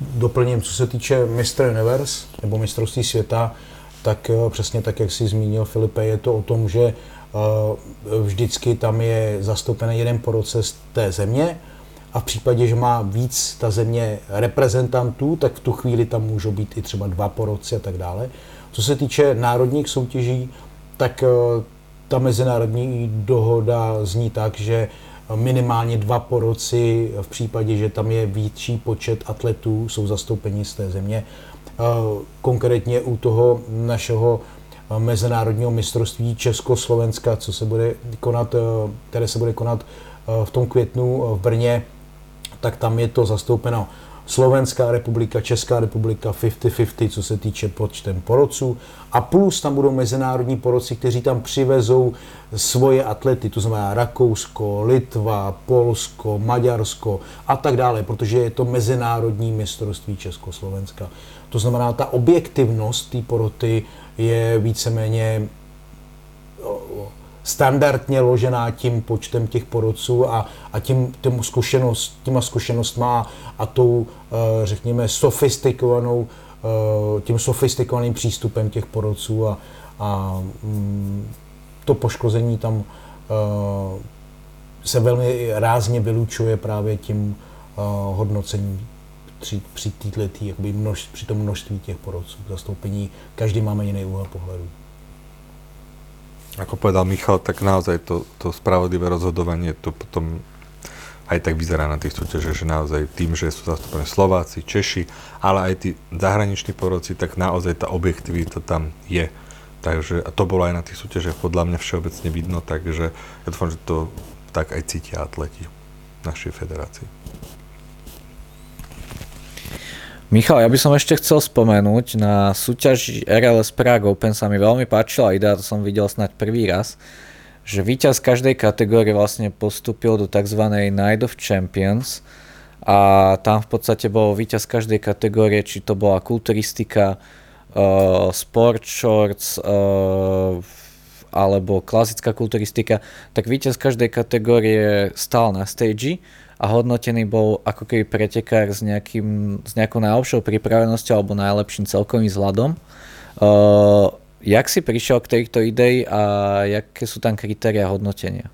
Doplním, co se týče Mr. Universe nebo mistrovství světa, tak e, přesně tak, jak si zmínil Filipe, je to o tom, že vždycky tam je zastoupený jeden poroce z té země a v případě, že má víc ta země reprezentantů, tak v tu chvíli tam můžou být i třeba dva poroci a tak dále. Co se týče národních soutěží, tak eh, ta mezinárodní dohoda zní tak, že minimálně dva poroci v případě, že tam je větší počet atletů, jsou zastoupeni z té země. Eh, konkrétně u toho našeho mezinárodního mistrovství Československa, co se bude konat, eh, které se bude konat eh, v tom květnu eh, v Brně, tak tam je to zastoupeno Slovenská republika, Česká republika 50-50, co se týče počtem porodců. A plus tam budou mezinárodní porodci, kteří tam přivezou svoje atlety, to znamená Rakousko, Litva, Polsko, Maďarsko a tak dále, protože je to mezinárodní mistrovství Československa. To znamená, ta objektivnost té poroty je víceméně standardně ložená tím počtem těch porodců a, a tím, tím zkušenost, těma zkušenostma a tou, eh, řekněme, sofistikovanou, eh, tím sofistikovaným přístupem těch porodců a, a mm, to poškození tam eh, se velmi rázně vylučuje právě tím hodnocením při, při, týhletý, množ, při tom množství těch porodců zastoupení. Každý máme jiný úhel pohledu. Ako povedal Michal, tak naozaj to, to spravodlivé rozhodovanie to potom aj tak vyzerá na tých súťažiach, že naozaj tým, že sú zastúpení Slováci, Češi, ale aj tí zahraniční porodci, tak naozaj tá objektivita tam je. Takže a to bolo aj na tých súťažiach podľa mňa všeobecne vidno, takže ja dúfam, že to tak aj cítia atleti našej federácii. Michal, ja by som ešte chcel spomenúť, na súťaži RLS Prague Open sa mi veľmi páčila idea, to som videl snať prvý raz, že víťaz každej kategórie vlastne postupil do tzv. Night of Champions a tam v podstate bol víťaz každej kategórie, či to bola kulturistika, uh, sport shorts, uh, alebo klasická kulturistika, tak víťaz každej kategórie stál na stage a hodnotený bol ako keby pretekár s, nejakým, s nejakou najlepšou pripravenosťou alebo najlepším celkovým vzhľadom. Uh, jak si prišiel k tejto idei a jaké sú tam kritéria hodnotenia?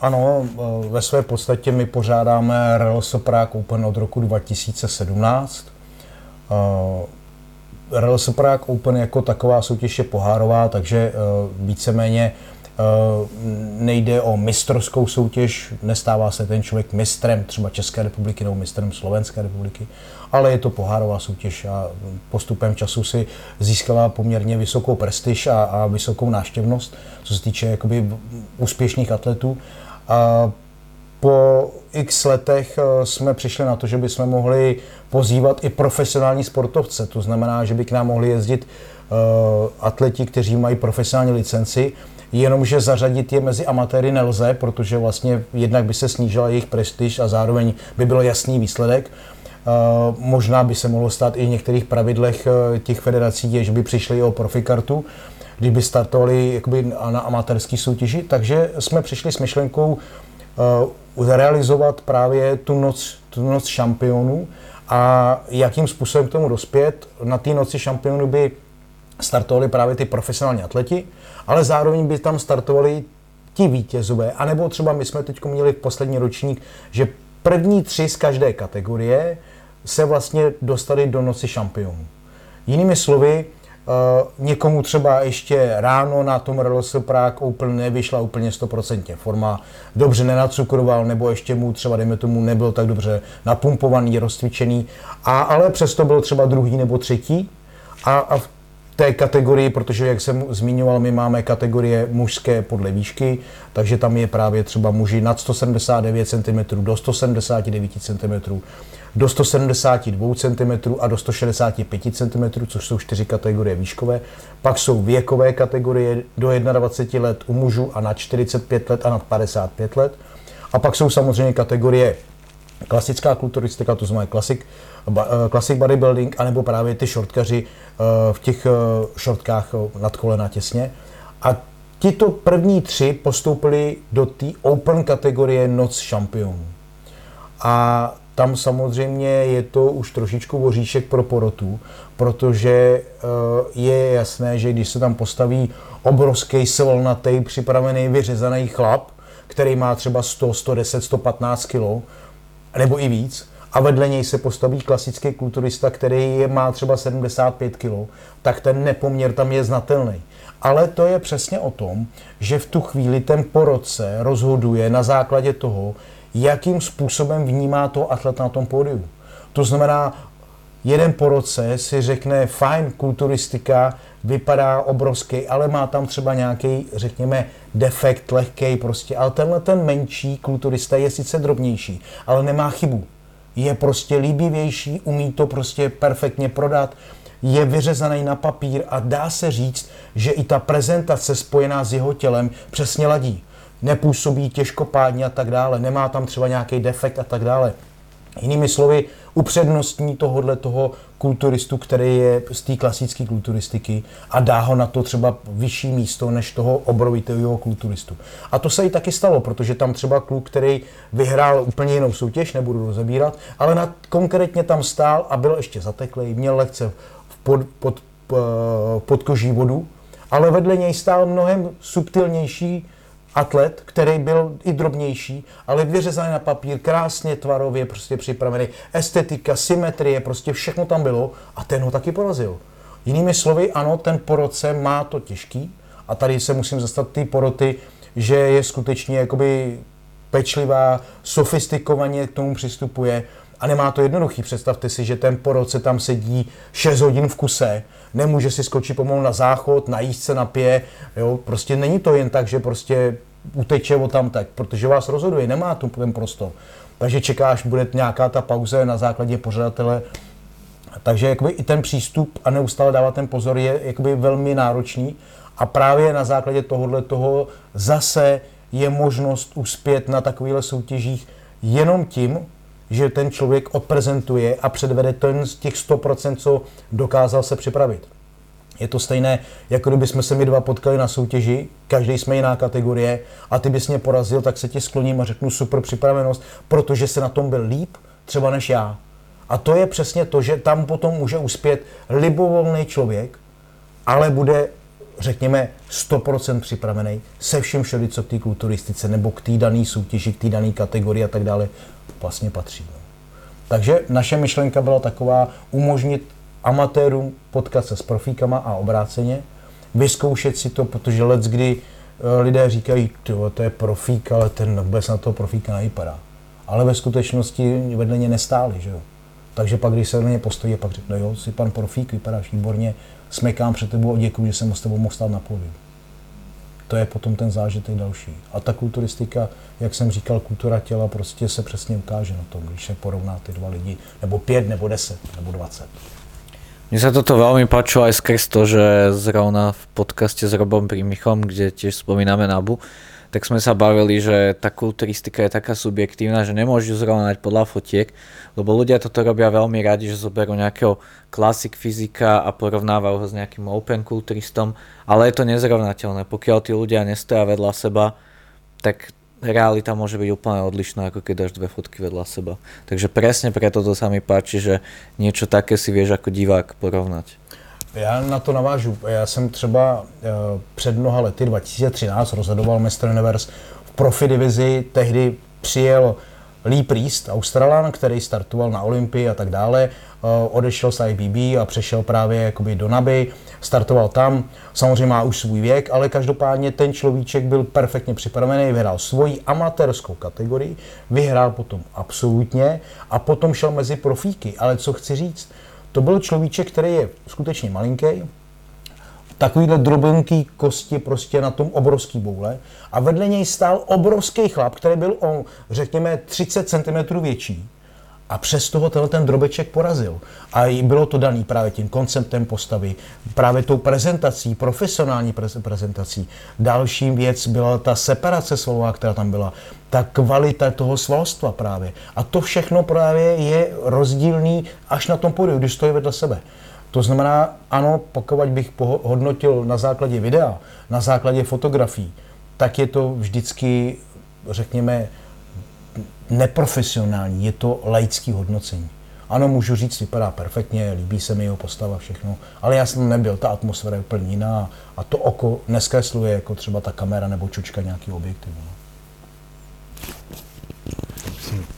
Ano, ve své podstatě my pořádáme RLS Prague Open od roku 2017. Uh, RLS Prague Open jako taková soutěž je pohárová, takže víceméně nejde o mistrovskou soutěž, nestává se ten člověk mistrem třeba České republiky nebo mistrem Slovenské republiky, ale je to pohárová soutěž a postupem času si získala poměrně vysokou prestiž a, a vysokou náštěvnost, co se týče jakoby úspěšných atletů. A po x letech eh, jsme přišli na to, že bychom mohli pozývat i profesionální sportovce. To znamená, že by k nám mohli jezdit uh, atleti, kteří mají profesionální licenci jenomže zařadit je mezi amatéry nelze, protože vlastně jednak by se snížila jejich prestiž a zároveň by byl jasný výsledek. Uh, možná by se mohlo stát i v některých pravidlech uh, těch federací, že by přišli o profikartu, kdyby startovali jakoby na amatérský soutěži. Takže jsme přišli s myšlenkou uh, realizovat právě tu noc, tu noc šampionů a jakým způsobem k tomu dospět. Na té noci šampionů by startovali právě ty profesionální atleti, ale zároveň by tam startovali ti vítězové, anebo třeba my jsme teď měli v poslední ročník, že první tři z každé kategorie se vlastně dostali do noci šampionů. Jinými slovy, Uh, někomu třeba ještě ráno na tom RLS Prague Open nevyšla úplně 100% forma, dobře nenacukroval, nebo ještě mu třeba, dejme tomu, nebyl tak dobře napumpovaný, rozcvičený, a, ale přesto byl třeba druhý nebo třetí. A, a té kategorii, protože jak jsem zmiňoval, my máme kategorie mužské podle výšky, takže tam je právě třeba muži nad 179 cm do 179 cm, do 172 cm a do 165 cm, což jsou čtyři kategorie výškové. Pak jsou věkové kategorie do 21 let u mužů a nad 45 let a nad 55 let. A pak jsou samozřejmě kategorie klasická kulturistika, to znamená klasik, klasik bodybuilding, anebo právě ty shortkaři eh, v těch shortkách eh, nad kolena těsně. A tito první tři postoupili do té open kategorie noc šampionů. A tam samozřejmě je to už trošičku voříšek pro porotu, protože eh, je jasné, že když se tam postaví obrovský svolnatý, připravený, vyřezaný chlap, který má třeba 100, 110, 115 kg, nebo i víc, a vedle něj se postaví klasický kulturista, který má třeba 75 kg, tak ten nepoměr tam je znatelný. Ale to je přesně o tom, že v tu chvíli ten porodce rozhoduje na základě toho, jakým způsobem vnímá to atleta na tom pódiu. To znamená, jeden po roce si řekne, fajn, kulturistika, vypadá obrovský, ale má tam třeba nějaký, řekněme, defekt lehký prostě. Ale tenhle ten menší kulturista je sice drobnější, ale nemá chybu. Je prostě líbivější, umí to prostě perfektně prodat, je vyřezaný na papír a dá se říct, že i ta prezentace spojená s jeho tělem přesně ladí nepůsobí těžkopádně a tak dále, nemá tam třeba nějaký defekt a tak dále. Jinými slovy, upřednostní tohohle toho kulturistu, který je z té klasické kulturistiky a dá ho na to třeba vyšší místo než toho obrovitého kulturistu. A to se i taky stalo, protože tam třeba kluk, který vyhrál úplně jinou soutěž, nebudu rozebírat, ale na, konkrétně tam stál a byl ještě zateklý, měl lehce v pod, pod, pod, podkoží vodu, ale vedle něj stál mnohem subtilnější atlet, který byl i drobnější, ale vyřezaný na papír, krásně tvarově prostě připravený, estetika, symetrie, prostě všechno tam bylo a ten ho taky porazil. Jinými slovy, ano, ten poroce má to těžký a tady se musím zastat ty poroty, že je skutečně jakoby pečlivá, sofistikovaně k tomu přistupuje a nemá to jednoduchý. Představte si, že ten poroce tam sedí 6 hodin v kuse, nemůže si skočit pomalu na záchod, najíst se napije, jo, prostě není to jen tak, že prostě uteče o tam tak, protože vás rozhoduje, nemá tu ten prostor. Takže čekáš, bude nějaká ta pauze na základě pořadatele. Takže jakoby i ten přístup a neustále dávat ten pozor je jakoby velmi náročný a právě na základě tohohle toho zase je možnost uspět na takovýchhle soutěžích jenom tím, že ten člověk odprezentuje a předvede ten z těch 100%, co dokázal se připravit. Je to stejné, jako kdyby jsme se my dva potkali na soutěži, každý jsme jiná kategorie a ty bys mě porazil, tak se ti skloním a řeknu super připravenost, protože se na tom byl líp, třeba než já. A to je přesně to, že tam potom může uspět libovolný člověk, ale bude, řekněme, 100% připravený se vším všeli, co k té kulturistice nebo k té dané soutěži, k té dané kategorii a tak dále vlastně patří. No. Takže naše myšlenka byla taková umožnit amatérům potkat se s profíkama a obráceně, vyzkoušet si to, protože let, kdy eh, lidé říkají, to je profík, ale ten vůbec na toho profíka nevypadá. Ale ve skutečnosti vedle ně nestáli, že jo. Takže pak, když se na ně postojí, pak řekne, jo, si pan profík, vypadáš výborně, smekám před tebou a děkuji, že jsem s tebou mohl stát na pódiu to je potom ten zážitek další. A ta kulturistika, jak jsem říkal, kultura těla prostě se přesně ukáže na tom, když se porovná ty dva lidi, nebo pět, nebo deset, nebo dvacet. Mně sa toto veľmi páčilo aj skrz to, že zrovna v podcaste s Robom Primichom, kde tiež spomíname Nabu, tak sme sa bavili, že tá kulturistika je taká subjektívna, že nemôžu zrovnať podľa fotiek, lebo ľudia toto robia veľmi radi, že zoberú nejakého klasik fyzika a porovnávajú ho s nejakým open kulturistom, ale je to nezrovnateľné. Pokiaľ tí ľudia nestoja vedľa seba, tak realita môže byť úplne odlišná, ako keď dáš dve fotky vedľa seba. Takže presne preto to sa mi páči, že niečo také si vieš ako divák porovnať. Já na to navážu. Já jsem třeba uh, před mnoha lety, 2013, rozhodoval Mr. Universe v profi divizi. Tehdy přijel Lee Priest, Australan, který startoval na Olympii a tak dále, eh, odešel z IBB a přešel právě jakoby do Naby, startoval tam, samozřejmě má už svůj věk, ale každopádně ten človíček byl perfektně připravený, vyhrál svoji amatérskou kategorii, vyhrál potom absolutně a potom šel mezi profíky. Ale co chci říct, to byl človíček, který je skutečně malinký, takovýhle drobenký kosti prostě na tom obrovský boule. A vedle něj stál obrovský chlap, který byl o, řekněme, 30 cm větší a přes toho tenhle ten drobeček porazil. A bylo to daný právě tím konceptem postavy, právě tou prezentací, profesionální prezentací. Dalším věc byla ta separace svalová, která tam byla, ta kvalita toho svalstva právě. A to všechno právě je rozdílný až na tom pódiu, když stojí vedle sebe. To znamená, ano, pokud bych hodnotil na základě videa, na základě fotografií, tak je to vždycky, řekněme, neprofesionální, je to laický hodnocení. Ano, můžu říct, vypadá perfektně, líbí se mi jeho postava, všechno, ale já jsem nebyl, ta atmosféra je úplně jiná a to oko neskresluje jako třeba ta kamera nebo čučka nějaký objektiv. No.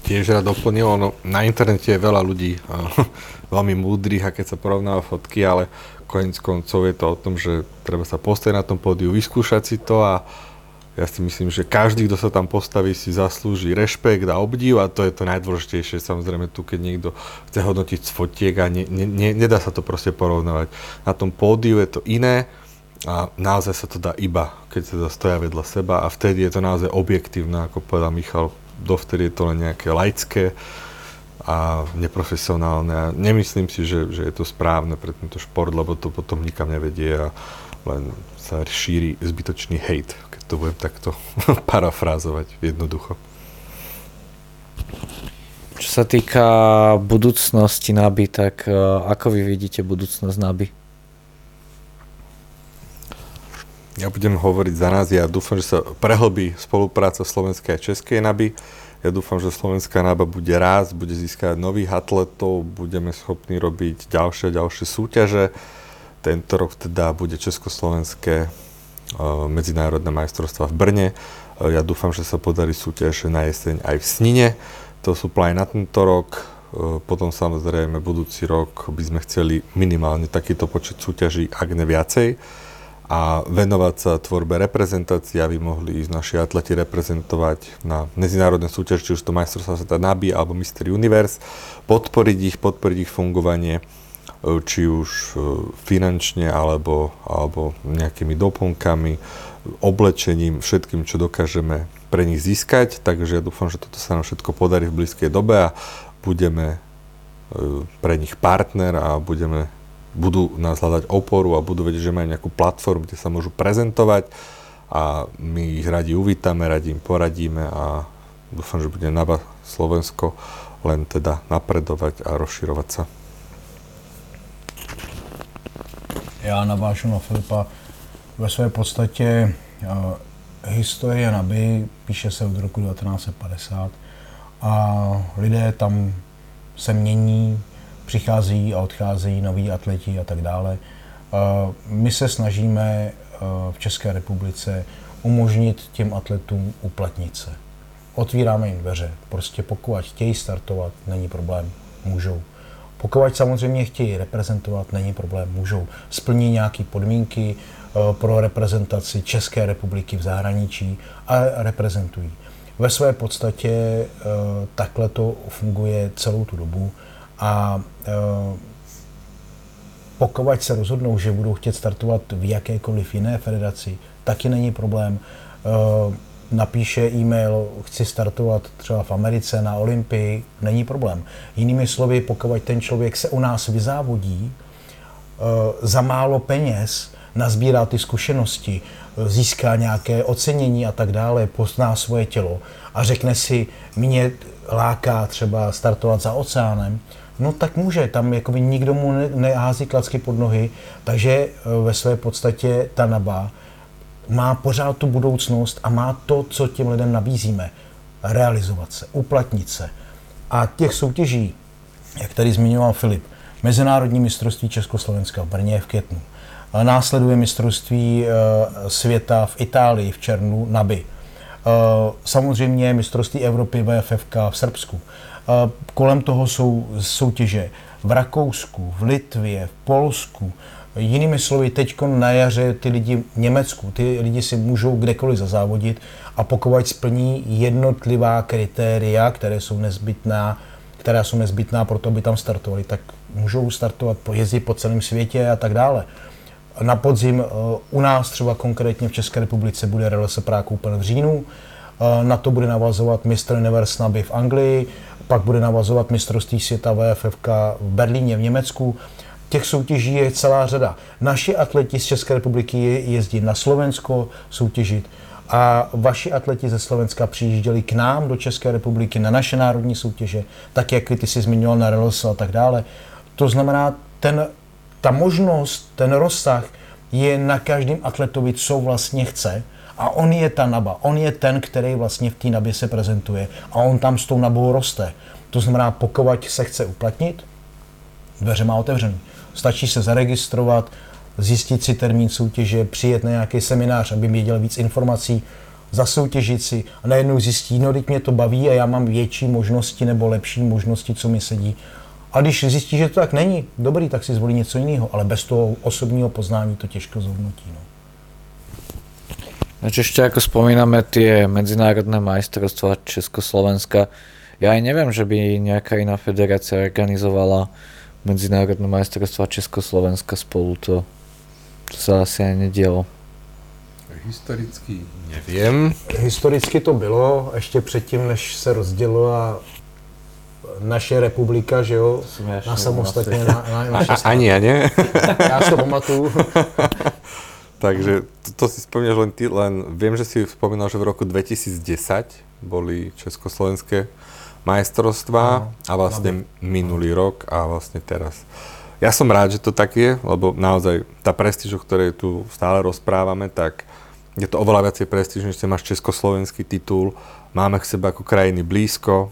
tiež rád doplnil, no, na internete je veľa ľudí veľmi múdrych a keď sa porovnáva fotky, ale koniec koncov je to o tom, že treba sa postaviť na tom pódiu, vyskúšať si to a ja si myslím, že každý, kto sa tam postaví, si zaslúži rešpekt a obdiv a to je to najdôležitejšie. Samozrejme tu, keď niekto chce hodnotiť z fotiek a ne, ne, ne, nedá sa to proste porovnávať. Na tom pódiu je to iné a naozaj sa to dá iba, keď sa stoja vedľa seba a vtedy je to naozaj objektívne, ako povedal Michal, dovtedy je to len nejaké laické a neprofesionálne a nemyslím si, že, že je to správne pre tento šport, lebo to potom nikam nevedie a len sa šíri zbytočný hate, to budem takto parafrázovať jednoducho. Čo sa týka budúcnosti NABY, tak uh, ako vy vidíte budúcnosť NABY? Ja budem hovoriť za nás. Ja dúfam, že sa prehlbí spolupráca slovenskej a českej NABY. Ja dúfam, že slovenská NABA bude rásť, bude získať nových atletov, budeme schopní robiť ďalšie a ďalšie súťaže. Tento rok teda bude československé medzinárodné majstrovstva v Brne. Eh, ja dúfam, že sa podarí súťaž na jeseň aj v Snine. To sú plány na tento rok. Eh, potom samozrejme budúci rok by sme chceli minimálne takýto počet súťaží, ak ne viacej a venovať sa tvorbe reprezentácií, aby mohli ísť naši atleti reprezentovať na medzinárodné súťaži, či už to majstrovstvá sveta NABI alebo Mr. Universe, podporiť ich, podporiť ich fungovanie či už e, finančne alebo, alebo nejakými doplnkami, oblečením, všetkým, čo dokážeme pre nich získať. Takže ja dúfam, že toto sa nám všetko podarí v blízkej dobe a budeme e, pre nich partner a budeme, budú nás hľadať oporu a budú vedieť, že majú nejakú platformu, kde sa môžu prezentovať a my ich radi uvítame, radi im poradíme a dúfam, že bude na Slovensko len teda napredovať a rozširovať sa. Já navážu na Filipa. Ve své podstatě uh, historie Naby píše se od roku 1950 a lidé tam se mění, přichází a odcházejí noví atleti a tak dále. Uh, my se snažíme uh, v České republice umožnit těm atletům uplatnit se. Otvíráme jim dveře. Prostě pokud chtějí startovat, není problém, můžou. Pokud samozřejmě chtějí reprezentovat, není problém, můžou. splnit nějaké podmínky eh, pro reprezentaci České republiky v zahraničí a reprezentují. Ve své podstatě eh, takhle to funguje celou tu dobu a eh, pokud se rozhodnou, že budou chtět startovat v jakékoliv jiné federaci, taky není problém napíše e-mail, chci startovat třeba v Americe na Olympii, není problém. Jinými slovy, pokud ten člověk se u nás vyzávodí uh, za málo peněz, nazbírá ty zkušenosti, získá nějaké ocenění a tak dále, pozná svoje tělo a řekne si, mě láká třeba startovat za oceánem, no tak může, tam jakoby nikdo mu nehází klacky pod nohy, takže eh, ve své podstatě ta naba má pořád tu budoucnost a má to, co těm lidem nabízíme. Realizovat se, uplatnit se. A těch soutěží, jak tady zmiňoval Filip, Mezinárodní mistrovství Československa v Brně v květnu. Následuje mistrovství eh, světa v Itálii v červnu NABI. samozřejmě mistrovství Evropy VFFK v Srbsku. Kolem toho jsou soutěže v Rakousku, v Litvě, v Polsku, Jinými slovy, teď na jaře ty lidi v Německu, ty lidi si můžou kdekoliv zazávodit a pokud splní jednotlivá kritéria, které jsou nezbytná, která jsou nezbytná pro to, aby tam startovali, tak můžou startovat, jezdit po celém světě a tak dále. Na podzim eh, u nás třeba konkrétně v České republice bude Relese Prague Open v říjnu, eh, na to bude navazovat mistr Universe Naby v Anglii, pak bude navazovat mistrovství světa VFFK v Berlíně v Německu těch soutěží je celá řada. Naši atleti z České republiky jezdí na Slovensko soutěžit a vaši atleti ze Slovenska přijížděli k nám do České republiky na naše národní soutěže, tak jak ty si zmiňoval na Relos a tak dále. To znamená, ten, ta možnost, ten rozsah je na každém atletovi, co vlastně chce. A on je ta naba, on je ten, který vlastně v té nabě se prezentuje a on tam s tou nabou roste. To znamená, pokud se chce uplatnit, dveře má otevřený. Stačí se zaregistrovat, zjistit si termín soutěže, přijet na nějaký seminář, aby věděl víc informací, zasoutěžit si a najednou zjistí, no teď mě to baví a já mám větší možnosti nebo lepší možnosti, co mi sedí. A když zjistí, že to tak není, dobrý, tak si zvolí něco jiného, ale bez toho osobního poznání to těžko zhodnotí. No. Znači ešte ako spomíname tie medzinárodné majstrovstvá Československa, ja aj neviem, že by nejaká iná federácia organizovala medzinárodné majstrovstvá Československa spolu, to, to sa asi ani nedielo. Historicky nevím. Historicky to bylo, ještě předtím, než se rozdělila naše republika, že jo, na samostatně, na, na, na A, ani ja nie. Já si to pamatuju. Takže to, to si spomínaš len ty, len viem, že si spomínal, že v roku 2010 boli československé majstrovstvá no, a vlastne minulý rok a vlastne teraz. Ja som rád, že to tak je, lebo naozaj tá prestíž, o ktorej tu stále rozprávame, tak je to oveľa viacej prestíž, než máš československý titul. Máme k sebe ako krajiny blízko,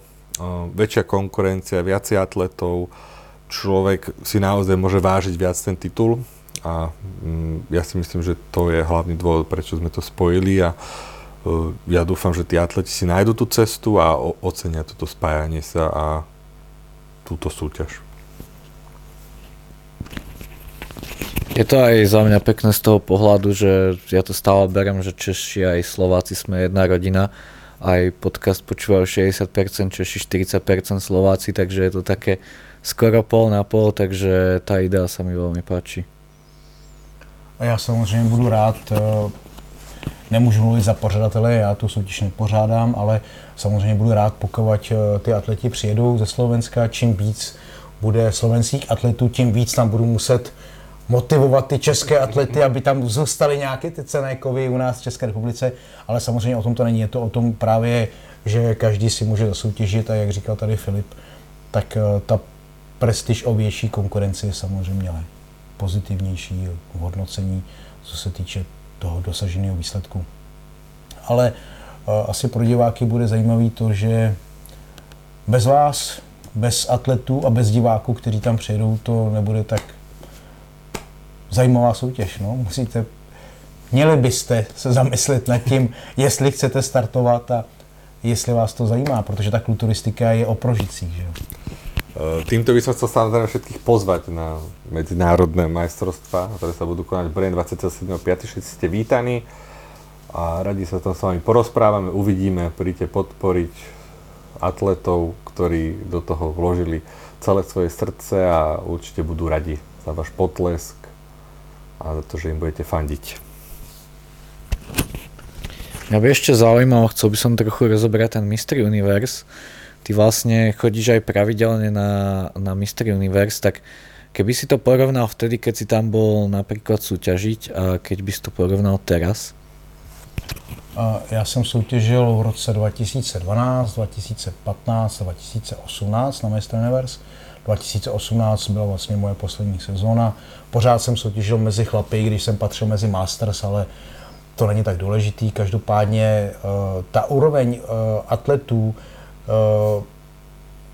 väčšia konkurencia, viacej atletov, človek si naozaj môže vážiť viac ten titul a mm, ja si myslím, že to je hlavný dôvod, prečo sme to spojili a uh, ja dúfam, že tí atleti si nájdu tú cestu a ocenia toto spájanie sa a túto súťaž. Je to aj za mňa pekné z toho pohľadu, že ja to stále berem, že Češi aj Slováci sme jedna rodina. Aj podcast počúvajú 60%, Češi 40% Slováci, takže je to také skoro pol na pol, takže tá idea sa mi veľmi páči. A já samozřejmě budu rád, nemůžu mluvit za pořadatele, já tu soutěž nepořádám, ale samozřejmě budu rád, pokud eh, ty atleti přijedou ze Slovenska, čím víc bude slovenských atletů, tím víc tam budu muset motivovat ty české atlety, aby tam zůstaly nějaké ty cené kovy u nás v České republice, ale samozřejmě o tom to není, je to o tom právě, že každý si může zasoutěžit a jak říkal tady Filip, tak eh, ta prestiž o větší konkurenci je samozřejmě pozitivnější hodnocení, co se týče toho dosaženého výsledku. Ale uh, asi pro diváky bude zajímavý to, že bez vás, bez atletů a bez diváků, kteří tam přijedou, to nebude tak zajímavá soutěž. No. Musíte, měli byste se zamyslet nad tím, jestli chcete startovat a jestli vás to zajímá, protože ta kulturistika je o prožicích. Že? Eh, týmto by som chcel samozrejme všetkých pozvať na medzinárodné majstrovstvá, ktoré sa budú konať v Brne 27.5. Všetci ste vítaní a radi sa tam s vami porozprávame, uvidíme, príďte podporiť atletov, ktorí do toho vložili celé svoje srdce a určite budú radi za váš potlesk a za to, že im budete fandiť. Mňa by ešte zaujímalo, chcel by som trochu rozobrať ten Mystery Universe, ty vlastne chodíš aj pravidelne na, na Mystery Universe, tak keby si to porovnal vtedy, keď si tam bol napríklad súťažiť a keď by si to porovnal teraz? Já jsem soutěžil v roce 2012, 2015 a 2018 na Mr. Universe. 2018 byla vlastně moje poslední sezóna. Pořád jsem soutěžil mezi chlapy, když jsem patřil mezi Masters, ale to není tak důležitý. Každopádně uh, ta úroveň uh, atletů Eh,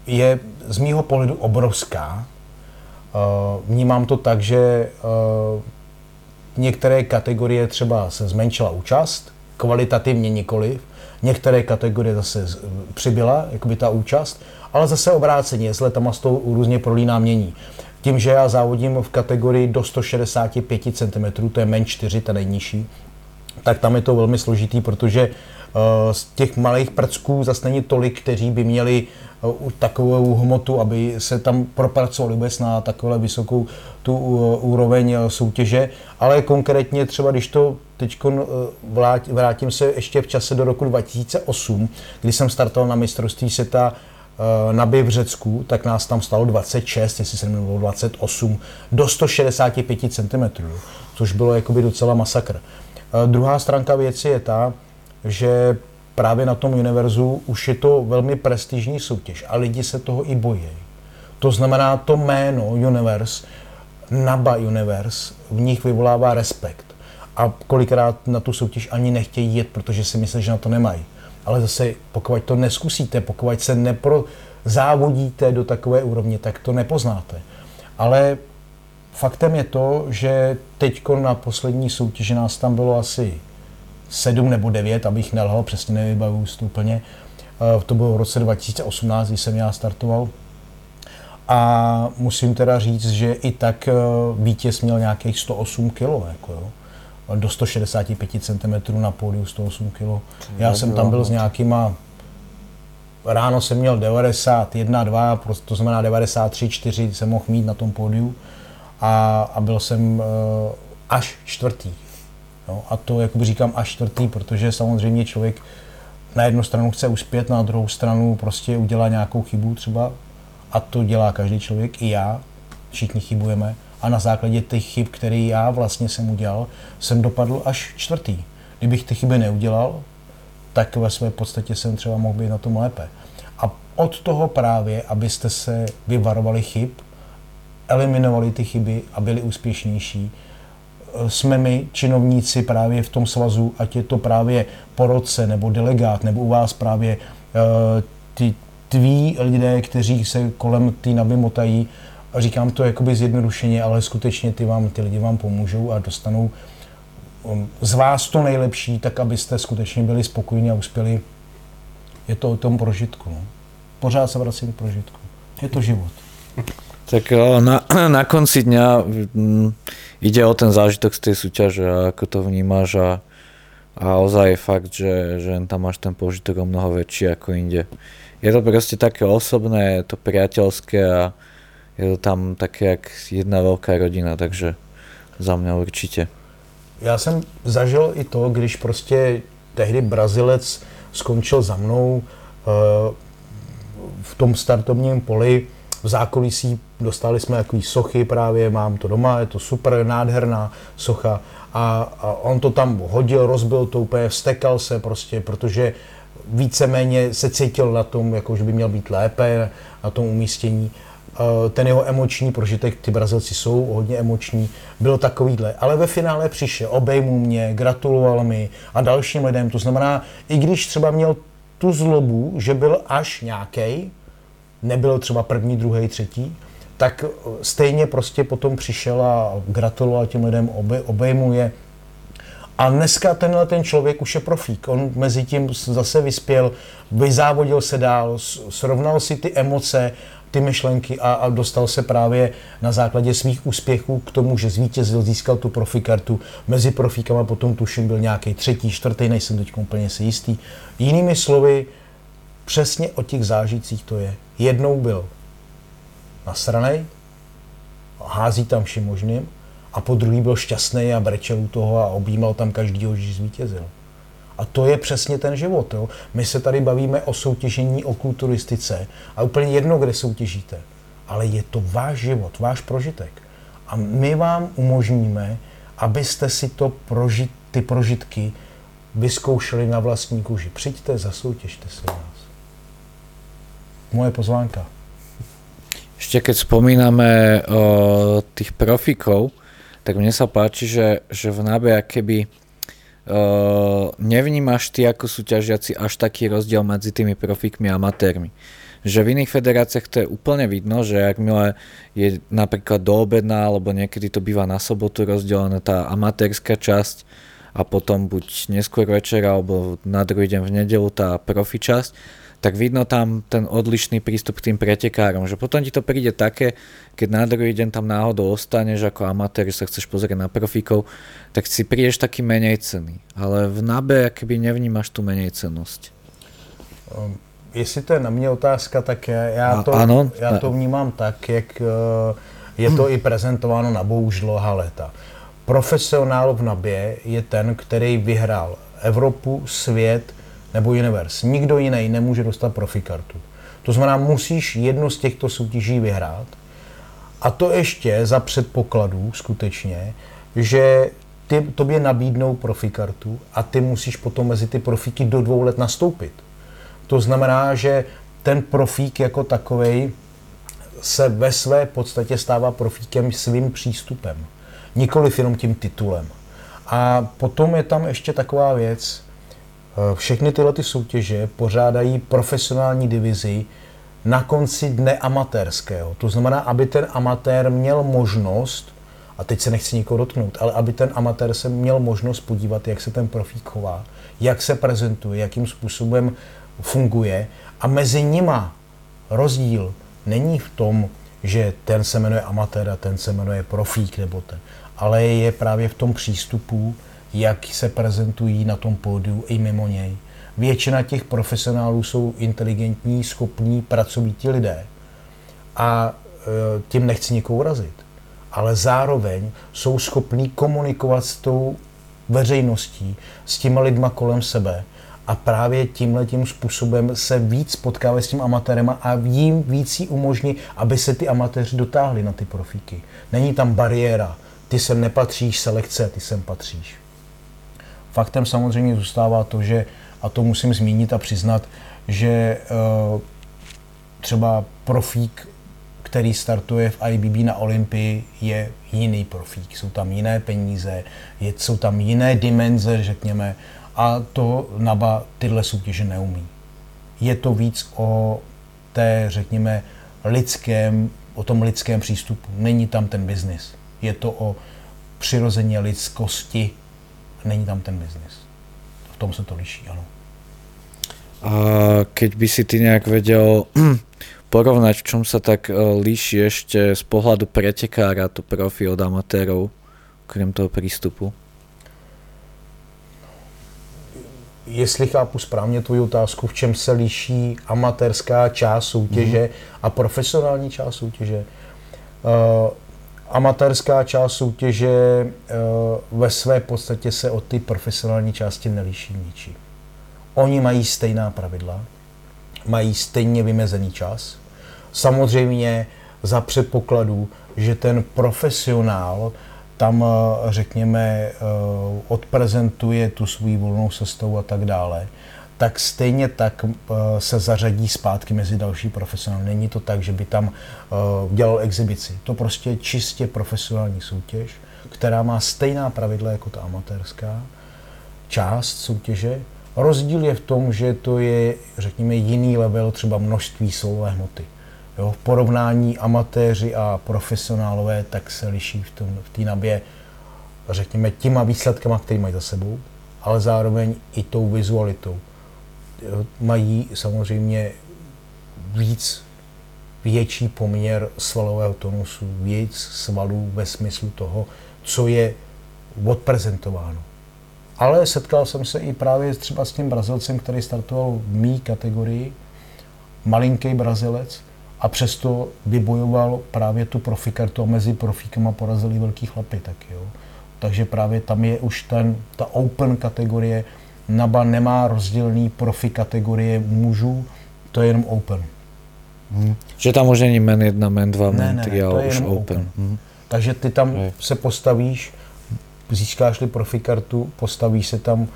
je z mýho pohledu obrovská. Eh, vnímám to tak, že eh, některé kategorie třeba se zmenšila účast, kvalitativně nikoliv. Některé kategorie zase přibyla, jakoby ta účast, ale zase obráceně, s letama z toho různě prolíná mění. Tím, že já závodím v kategorii do 165 cm, to je men 4, ta nejnižší, tak tam je to velmi složitý, protože z těch malých prcků zase není tolik, kteří by měli uh, takovou hmotu, aby se tam propracovali vůbec na takovou vysokou tu uh, úroveň soutěže, ale konkrétně třeba, když to teď vrátím se ještě v čase do roku 2008, kdy jsem startoval na mistrovství světa na v Řecku, tak nás tam stalo 26, jestli se nemýlím, 28, do 165 cm, což bylo jakoby docela masakr. Druhá stránka věci je ta, že právě na tom univerzu už je to velmi prestižní soutěž a lidi se toho i bojí. To znamená, to jméno Universe, NABA Universe, v nich vyvolává respekt. A kolikrát na tu soutěž ani nechtějí jet, protože si myslí, že na to nemají. Ale zase, pokud to neskusíte, pokud se neprozávodíte do takové úrovně, tak to nepoznáte. Ale faktem je to, že teď na poslední soutěži nás tam bylo asi sedm nebo devět, abych nelhal, přesně nevybavuju to úplně. Eh, to bylo v roce 2018, kdy jsem já startoval. A musím teda říct, že i tak eh, vítěz měl nějakých 108 kg, jako jo. do 165 cm na pódiu 108 kg. Já jsem tam byl s nějakýma ráno jsem měl 91, 2, to znamená 93, 4 jsem mohl mít na tom pódiu a, a byl jsem uh, až čtvrtý. No, a to jakoby říkám až čtvrtý, protože samozřejmě člověk na jednu stranu chce uspět, na druhou stranu prostě udělá nějakou chybu třeba a to dělá každý člověk, i já, všichni chybujeme a na základě těch chyb, které já vlastně jsem udělal, jsem dopadl až čtvrtý. Kdybych ty chyby neudělal, tak ve své podstatě jsem třeba mohl být na tom lépe. A od toho právě, abyste se vyvarovali chyb, eliminovali ty chyby a byli úspěšnější. Eh, jsme my, činovníci právě v tom svazu, ať je to právě porodce nebo delegát, nebo u vás právě uh, ty tví lidé, kteří se kolem ty naby motají, říkám to jakoby zjednodušeně, ale skutečně ty vám, ty lidi vám pomůžou a dostanou um, z vás to nejlepší, tak abyste skutečně byli spokojení a uspěli. Je to o tom prožitku. No. Pořád se vracím k prožitku. Je to život. Tak na, na konci dňa mm, ide o ten zážitok z tej súťaže a ako to vnímaš a, a ozaj je fakt, že, že tam máš ten požitok o mnoho väčší ako inde. Je to proste také osobné, je to priateľské a je to tam také jak jedna veľká rodina, takže za mňa určite. Já jsem zažil i to, když prostě tehdy Brazilec skončil za mnou uh, v tom startovním poli, v zákulisí dostali jsme takový sochy právě, mám to doma, je to super nádherná socha a, a on to tam hodil, rozbil to úplně, vstekal se prostě, protože víceméně se cítil na tom, jako že by měl být lépe na tom umístění. E, ten jeho emoční prožitek, ty Brazilci jsou hodně emoční, byl takovýhle. Ale ve finále přišel, obejmu mě, gratuloval mi a dalším lidem. To znamená, i když třeba měl tu zlobu, že byl až nějaký, nebyl třeba první, druhý, třetí, tak stejně prostě potom přišel a gratuloval těm lidem, obe, obejmuje. A dneska tenhle ten člověk už je profík. On mezi tím zase vyspěl, vyzávodil se dál, srovnal si ty emoce, ty myšlenky a, a dostal se právě na základě svých úspěchů k tomu, že zvítězil, získal tu profikartu. Mezi profíkama potom tuším byl nějaký třetí, čtvrtý, nejsem teď úplně si jistý. Jinými slovy, přesně o těch zážitcích to je. Jednou byl nasranej, hází tam vším možným, a po druhý byl šťastný a brečel u toho a objímal tam každýho, že zvítězil. A to je přesně ten život. Jo. My se tady bavíme o soutěžení, o kulturistice a úplně jedno, kde soutěžíte. Ale je to váš život, váš prožitek. A my vám umožníme, abyste si to prožit, ty prožitky vyzkoušeli na vlastní kůži. Přijďte, zasoutěžte se nás. Moje pozvánka. Ešte keď spomíname o tých profikov, tak mne sa páči, že, že v NABE keby uh, nevnímaš ty ako súťažiaci až taký rozdiel medzi tými profikmi a amatérmi. Že v iných federáciách to je úplne vidno, že jakmile je napríklad doobedná, alebo niekedy to býva na sobotu rozdelená tá amatérska časť a potom buď neskôr večer alebo na druhý deň v nedelu tá profi časť, tak vidno tam ten odlišný prístup k tým pretekárom, že potom ti to príde také, keď na druhý deň tam náhodou ostaneš ako amatér, že sa chceš pozrieť na profíkov, tak si prídeš taký menej cený. Ale v NABE keby nevnímaš tu menej cenosť. Um, jestli to je na mě otázka, tak já to, ano, já to vnímám tak, jak uh, je to i prezentováno na už dlouhá léta. Profesionál v NABě je ten, který vyhrál Evropu, svět, nebo Universe. Nikdo jiný nemůže dostat profi kartu. To znamená, musíš jednu z těchto soutěží vyhrát. A to ještě za předpokladů skutečně, že ty, tobě nabídnou profi kartu a ty musíš potom mezi ty profíky do dvou let nastoupit. To znamená, že ten profík jako takový se ve své podstatě stává profíkem svým přístupem, nikoli jenom tím titulem. A potom je tam ještě taková věc, všechny tyhle ty soutěže pořádají profesionální divizi na konci dne amatérského. To znamená, aby ten amatér měl možnost, a teď se nechci nikoho dotknout, ale aby ten amatér se měl možnost podívat, jak se ten profík chová, jak se prezentuje, jakým způsobem funguje. A mezi nima rozdíl není v tom, že ten se jmenuje amatér a ten se jmenuje profík nebo ten, ale je právě v tom přístupu, jak se prezentují na tom pódiu i mimo něj. Většina těch profesionálů jsou inteligentní, schopní, pracovití lidé. A e, tím nechci nikoho urazit. Ale zároveň jsou schopní komunikovat s tou veřejností, s těma lidma kolem sebe. A právě tímhle tím způsobem se víc potkávají s tím amatérem a jim víc jí umožní, aby se ty amatéři dotáhli na ty profíky. Není tam bariéra. Ty sem nepatříš, selekce, ty sem patříš. Faktem samozřejmě zůstává to, že, a to musím zmínit a přiznat, že eh, třeba profík, který startuje v IBB na Olympii, je jiný profík. Jsou tam jiné peníze, je, jsou tam jiné dimenze, řekněme, a to NABA tyhle soutěže neumí. Je to víc o té, řekněme, lidském, o tom lidském přístupu. Není tam ten biznis. Je to o přirozeně lidskosti není tam ten biznis. V tom se to liší, ano. A keď by si ty nejak vedel porovnať, v čom sa tak e, líši ešte z pohľadu pretekára to profi od amatérov, okrem toho prístupu? Jestli chápu správně tvoji otázku, v čem se liší amatérská část soutěže mm-hmm. a profesionální část soutěže. Uh, amatérská část soutěže eh, ve své podstatě se od ty profesionální části neliší ničím. Oni mají stejná pravidla, mají stejně vymezený čas. Samozřejmě za předpokladu, že ten profesionál tam, eh, řekněme, eh, odprezentuje tu svou volnou sestavu a tak dále, tak stejně tak uh, se zařadí zpátky mezi další profesionály. Není to tak, že by tam uh, dělal exibici. To prostě je čistě profesionální soutěž, která má stejná pravidla jako ta amatérská část soutěže. Rozdíl je v tom, že to je, řekněme, jiný level třeba množství solové hmoty. Jo, v porovnání amatéři a profesionálové tak se liší v, tom, v nabě, řekněme, těma výsledkama, které mají za sebou, ale zároveň i tou vizualitou mají samozřejmě víc větší poměr svalového tonusu, víc svalů ve smyslu toho, co je odprezentováno. Ale setkal jsem se i právě třeba s tím Brazilcem, který startoval v mý kategorii, malinký Brazilec, a přesto vybojoval právě tu profikartu a mezi profíkama porazili velký chlapy taky. Jo. Takže právě tam je už ten, ta open kategorie, NABA nemá rozdílný profi kategorie mužů, to je jenom open. Hmm. Že tam už není men 1, men 2, men 3, ale už open. open. Hmm. Takže ty tam je. se postavíš, získáš-li profi kartu, postavíš se tam uh,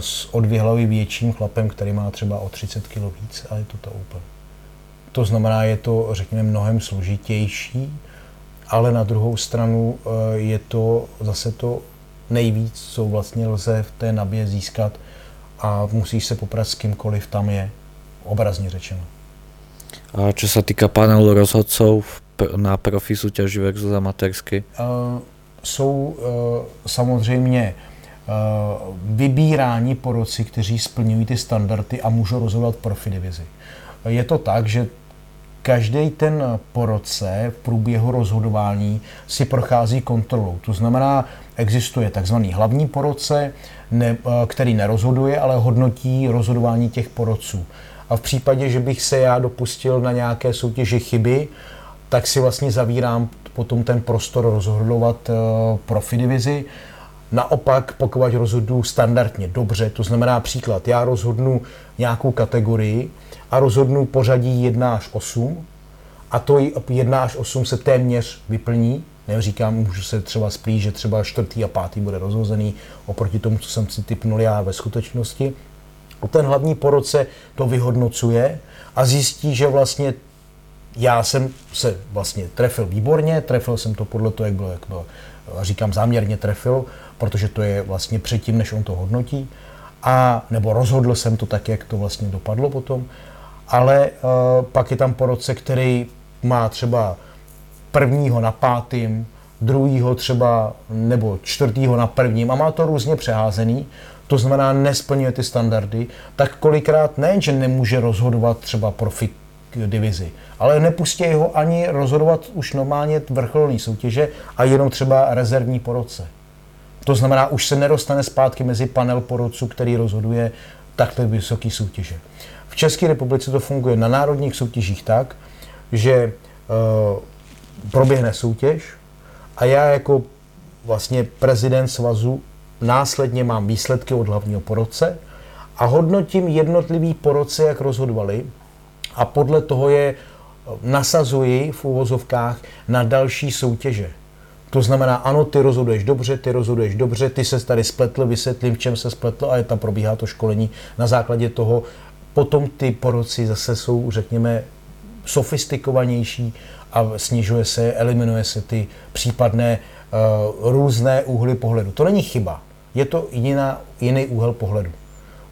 s o dvě hlavy větším chlapem, který má třeba o 30 kg víc a je to to open. To znamená, je to, řekněme, mnohem složitější, ale na druhou stranu uh, je to zase to nejvíc, co vlastně lze v té nabě získat a musíš se poprat s kýmkoliv tam je, obrazně řečeno. A čo sa týka panelu rozhodcov na profi súťaži versus amatérsky? Uh, jsou uh, samozřejmě vybírání poroci, kteří splňují ty standardy a můžou rozhodovat profi divizi. Je to tak, že každý ten poroce v průběhu rozhodování si prochází kontrolou. To znamená, existuje takzvaný hlavní poroce, ne, který nerozhoduje, ale hodnotí rozhodování těch porodců. A v případě, že bych se já dopustil na nějaké soutěži chyby, tak si vlastně zavírám potom ten prostor rozhodovat uh, profi divizi. Naopak, pokud rozhodu standardně, dobře, to znamená příklad, já rozhodnu nějakou kategorii a rozhodnu pořadí 1 až 8 a to 1 až 8 se téměř vyplní, Neříkám, můžu se třeba splít, že třeba čtvrtý a pátý bude rozhozený oproti tomu, co jsem si typnul já ve skutečnosti. Ten hlavní porodce to vyhodnocuje a zjistí, že vlastně já jsem se vlastně trefil výborně, trefil jsem to podle toho, jak bylo, jak bylo a říkám záměrně trefil, protože to je vlastně předtím, než on to hodnotí, a nebo rozhodl jsem to tak, jak to vlastně dopadlo potom, ale uh, pak je tam porodce, který má třeba prvního na pátým, druhýho třeba nebo čtvrtýho na prvním a má to různě přeházený, to znamená nesplňuje ty standardy, tak kolikrát ne, že nemůže rozhodovat třeba profi divizi, ale nepustí ho ani rozhodovat už normálně vrcholné soutěže a jenom třeba rezervní poroce. To znamená, už se nedostane zpátky mezi panel porodců, který rozhoduje takto vysoké soutěže. České republice to funguje na národních soutěžích tak, že uh, proběhne soutěž a já jako vlastně prezident svazu následně mám výsledky od hlavního porodce a hodnotím jednotlivý porodce, jak rozhodovali a podle toho je nasazuji v úvozovkách na další soutěže. To znamená, ano, ty rozhoduješ dobře, ty rozhoduješ dobře, ty se tady spletl, vysvětlím, v čem se spletl a je tam probíhá to školení na základě toho. Potom ty poroci zase jsou, řekněme, sofistikovanější a snižuje se, eliminuje se ty případné uh, různé úhly pohledu. To není chyba, je to jiná, jiný úhel pohledu.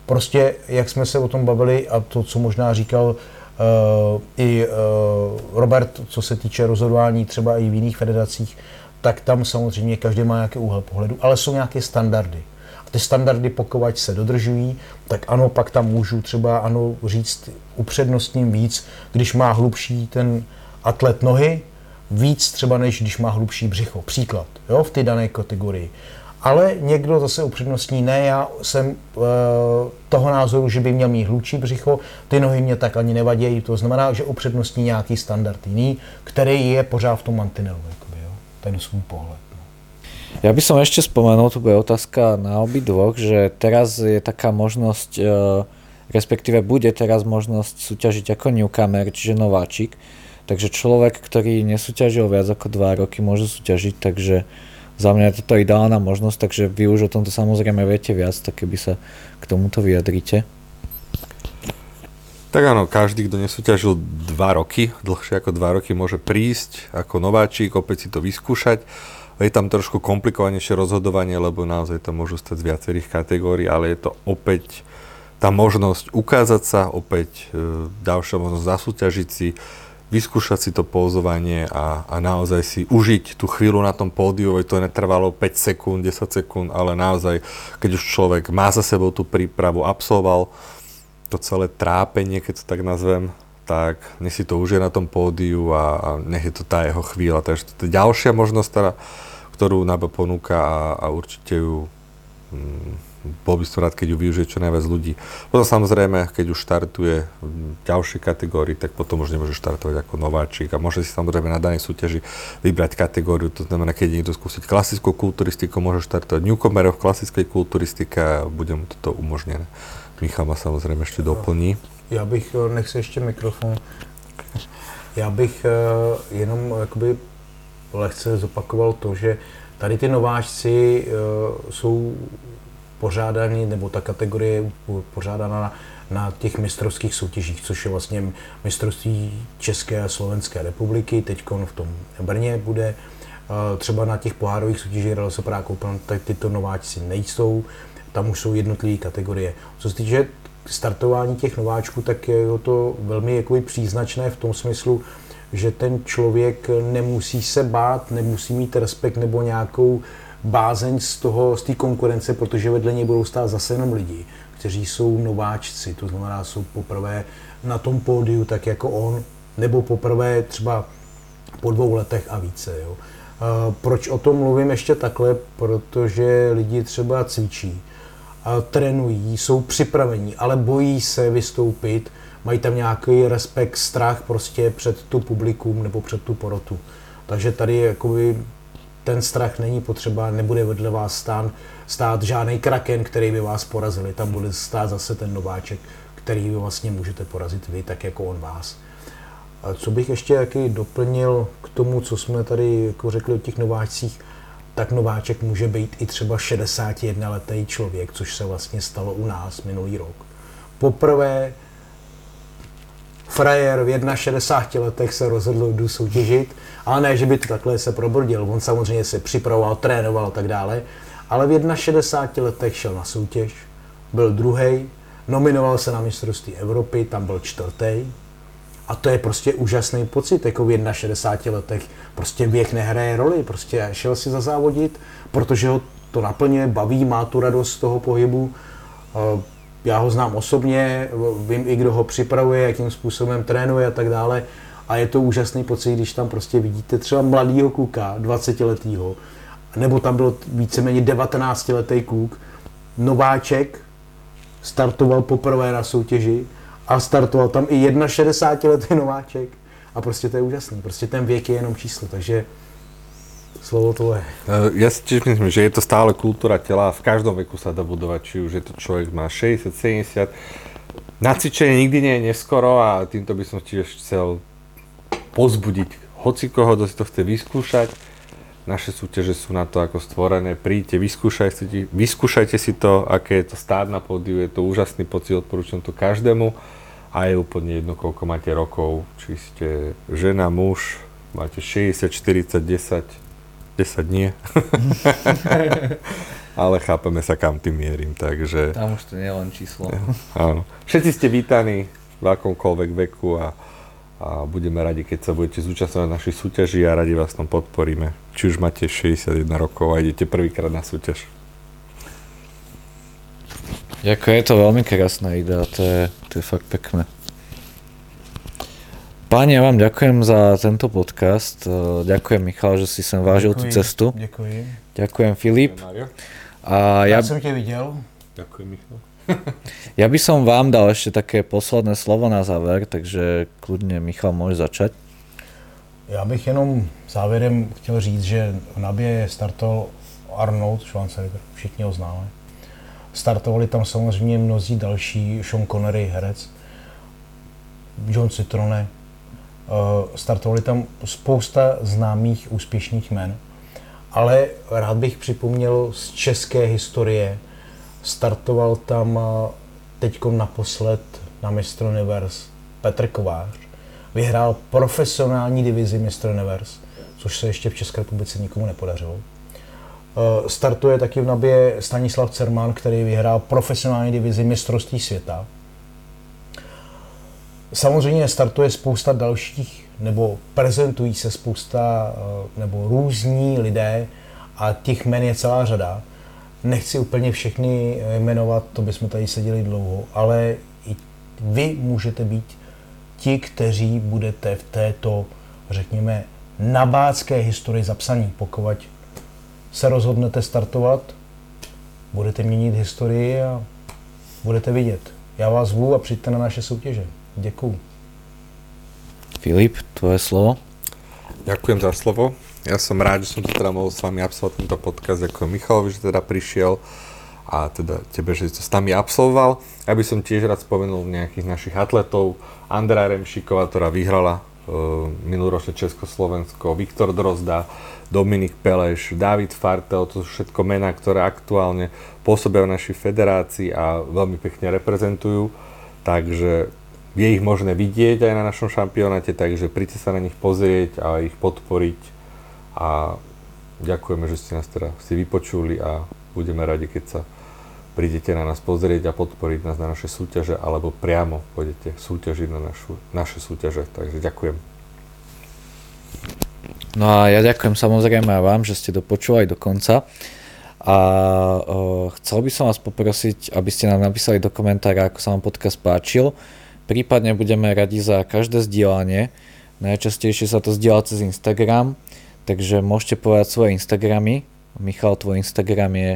Prostě, jak jsme se o tom bavili a to, co možná říkal uh, i uh, Robert, co se týče rozhodování třeba i v jiných federacích, tak tam samozřejmě každý má nějaký úhel pohledu, ale jsou nějaké standardy. A ty standardy, pokud se dodržují, tak ano, pak tam můžu třeba ano říct upřednostním víc, když má hlubší ten atlet nohy, víc třeba než když má hlubší břicho. Příklad, jo, v té dané kategorii. Ale někdo zase upřednostní, ne, já jsem e, toho názoru, že by měl mít hlubší břicho, ty nohy mě tak ani nevadí, to znamená, že upřednostní nějaký standard jiný, který je pořád v tom mantinelu, jakoby, jo, ten svůj pohled. Ja by som ešte spomenul, to bude otázka na obidvoch, že teraz je taká možnosť, e, respektíve bude teraz možnosť súťažiť ako newcomer, čiže nováčik. Takže človek, ktorý nesúťažil viac ako 2 roky, môže súťažiť, takže za mňa je toto ideálna možnosť, takže vy už o tomto samozrejme viete viac, tak keby sa k tomuto vyjadríte. Tak áno, každý, kto nesúťažil 2 roky, dlhšie ako 2 roky, môže prísť ako nováčik, opäť si to vyskúšať. Je tam trošku komplikovanejšie rozhodovanie, lebo naozaj to môžu stať z viacerých kategórií, ale je to opäť tá možnosť ukázať sa, opäť ďalšia možnosť zasúťažiť si, vyskúšať si to pózovanie a, a naozaj si užiť tú chvíľu na tom pódiu, to netrvalo 5 sekúnd, 10 sekúnd, ale naozaj, keď už človek má za sebou tú prípravu, absolvoval to celé trápenie, keď to tak nazvem, tak nech si to užije na tom pódiu a, a nech je to tá jeho chvíľa. Takže to je ďalšia možnosť, teda, ktorú NABA ponúka a, a určite ju mm, bol by som rád, keď ju využije čo najviac ľudí. Potom samozrejme, keď už štartuje v ďalšej kategórii, tak potom už nemôže štartovať ako nováčik a môže si samozrejme na danej súťaži vybrať kategóriu. To znamená, keď niekto skúsiť klasickú kulturistiku, môže štartovať newcomerov v klasickej kulturistike a bude mu toto umožnené. Michal ma samozrejme ešte doplní. Já bych, eh, nech se ještě mikrofon, já bych uh, jenom jakoby lehce zopakoval to, že tady ty nováčci uh, jsou pořádaný, nebo ta kategorie je pořádána na, na těch mistrovských soutěžích, což je vlastně mistrovství České a Slovenské republiky, teď v tom Brně bude. Třeba na těch pohárových soutěžích se Prague tak tyto nováčci nejsou, tam už jsou jednotlivé kategorie. Co se týče startování těch nováčků, tak je to velmi jakoby příznačné v tom smyslu, že ten člověk nemusí se bát, nemusí mít respekt nebo nějakou bázeň z toho, z té konkurence, protože vedle něj budou stát zase jenom lidi, kteří jsou nováčci, to znamená, jsou poprvé na tom pódiu tak jako on, nebo poprvé třeba po dvou letech a více. Jo. Proč o tom mluvím ještě takhle? Protože lidi třeba cvičí, trénují, jsou připravení, ale bojí se vystoupit, mají tam nějaký respekt, strach prostě před tu publikum nebo před tu porotu. Takže tady jakoby ten strach není potřeba, nebude vedle vás stát, stát žádný kraken, který by vás porazili. Tam bude stát zase ten nováček, který vy vlastně můžete porazit vy, tak jako on vás. A co bych ještě jaký doplnil k tomu, co jsme tady jako řekli o těch nováčcích, tak nováček může být i třeba 61 letý člověk, což se vlastně stalo u nás minulý rok. Poprvé frajer v 61 letech se rozhodl jdu soutěžit, ale ne, že by to takhle se probrdil. On samozřejmě se připravoval, trénoval a tak dále, ale v 61 letech šel na soutěž, byl druhý, nominoval se na mistrovství Evropy, tam byl čtvrtý, a to je prostě úžasný pocit, jako v 61 letech. Prostě věk nehraje roli, prostě šel si zazávodit, protože ho to naplňuje, baví, má tu radost z toho pohybu. Eh, já ho znám osobně, vím i kdo ho připravuje, jakým způsobem trénuje a tak dále. A je to úžasný pocit, když tam prostě vidíte třeba mladýho kluka, 20 letýho, nebo tam byl víceméně 19 letý kluk, nováček, startoval poprvé na soutěži a startoval tam i 61 letý nováček. A prostě to je úžasný. Prostě ten věk je jenom číslo, takže slovo to je. Eh, ja si tiež myslím, že je to stále kultúra tela a v každom veku sa dá budovať, či už je to človek má 60, 70. Na cvičenie nikdy nie je neskoro a týmto by som tiež chcel pozbudiť hoci koho, kto si to chce vyskúšať. Naše súťaže sú na to ako stvorené. Príďte, vyskúšajte, vyskúšajte si to, aké je to stáť na pódiu. Je to úžasný pocit, odporúčam to každému. A je úplne jedno, koľko máte rokov. Či ste žena, muž, máte 60, 40, 10, 10 nie. Ale chápeme sa, kam tým mierim, takže... Tam už to nie je len číslo. Áno. Všetci ste vítaní v akomkoľvek veku a, a budeme radi, keď sa budete zúčastňovať našej súťaži a radi vás tam podporíme. Či už máte 61 rokov a idete prvýkrát na súťaž. Jako je to veľmi krásna idea, to je, to je fakt pekné. Páni, ja vám ďakujem za tento podcast. Eh, ďakujem Michal, že si sem vážil Děkuji, tú cestu. Děkuji. Ďakujem Filip. A Já ja, jsem tě viděl. Ďakujem, Michal. ja by som vám dal ešte také posledné slovo na záver, takže kľudne Michal môže začať. Já bych jenom závěrem chtěl říct, že v Nabě startoval Arnold Schwarzenegger, všichni ho známe. Startovali tam samozřejmě mnozí další, Sean Connery, herec, John Citrone, Eh, startovali tam spousta známých úspěšných men, ale rád bych připomněl z české historie, startoval tam teď naposled na Mistr Universe Petr Kovář, vyhrál profesionální divizi Mistr Universe, což se ještě v České republice nikomu nepodařilo. Eh, startuje taky v Nabě Stanislav Cerman, který vyhrál profesionální divizi mistrovství světa. Samozřejmě startuje spousta dalších, nebo prezentují se spousta, eh, nebo různí lidé a těch men je celá řada. Nechci úplně všechny jmenovat, to bychom tady seděli dlouho, ale i vy můžete být ti, kteří budete v této, řekněme, nabácké historii zapsaní. Pokud se rozhodnete startovat, budete měnit historii a budete vidět. Já vás zvu a přijďte na naše soutěže. Děkuju. Filip, tvoje slovo. Ďakujem za slovo. Ja som rád, že som tu teda mohol s vami absolvovať tento podcast, ďakujem Michalovi, že teda prišiel a teda tebe, že to s nami absolvoval. Ja by som tiež rád spomenul nejakých našich atletov. Andrá Remšíková, ktorá vyhrala uh, minuloročne Československo, Viktor Drozda, Dominik Peleš, David Fartel, to sú všetko mená, ktoré aktuálne pôsobia v našej federácii a veľmi pekne reprezentujú. Takže je ich možné vidieť aj na našom šampionáte, takže príďte sa na nich pozrieť a ich podporiť. A ďakujeme, že ste nás teda si vypočuli a budeme radi, keď sa prídete na nás pozrieť a podporiť nás na naše súťaže, alebo priamo pôjdete súťažiť na našu, naše súťaže. Takže ďakujem. No a ja ďakujem samozrejme aj vám, že ste dopočúvali do konca. A uh, chcel by som vás poprosiť, aby ste nám napísali do komentára, ako sa vám podcast páčil. Prípadne budeme radi za každé zdieľanie. Najčastejšie sa to zdieľa cez Instagram, takže môžete povedať svoje Instagramy. Michal, tvoj Instagram je...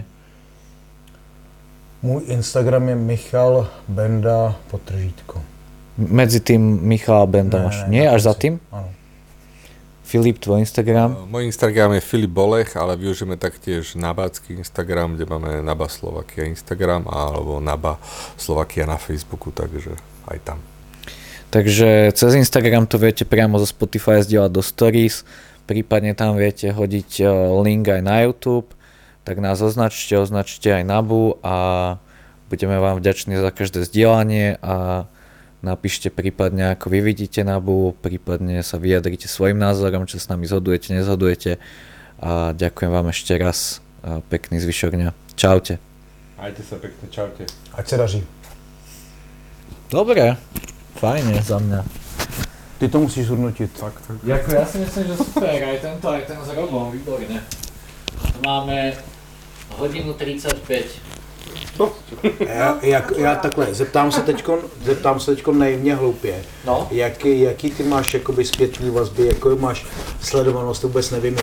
Můj Instagram je Michal Benda potržítko. Medzi tým Michal a Benda máš. Nie, až za tým? Ano. Filip, tvoj Instagram? Môj Instagram je Filip Bolech, ale využijeme taktiež Nabácky Instagram, kde máme Naba Slovakia Instagram alebo Naba Slovakia na Facebooku, takže aj tam. Takže cez Instagram to viete priamo zo Spotify zdieľať do Stories, prípadne tam viete hodiť eh, link aj na YouTube, tak nás označte, označte aj Nabu a budeme vám vďační za každé zdieľanie a napíšte prípadne ako vy vidíte Nabu, prípadne sa vyjadrite svojim názorom, čo s nami zhodujete, nezhodujete a ďakujem vám ešte raz a pekný zvyšok dňa. Čaute. Majte sa pekne, čaute. Ať se daří. Dobre, fajne za mňa. Ty to musíš zhodnotit. Tak, tak. Jako ja si myslím, že super, aj tento, aj ten s Robom, výborne. Máme hodinu 35. Já, jak, já takhle, zeptám se teďkon, zeptám se teďkon nejmě hloupě. No. Jaký, jaký ty máš jakoby zpětný vazby, jakou máš sledovanost, to vůbec nevím,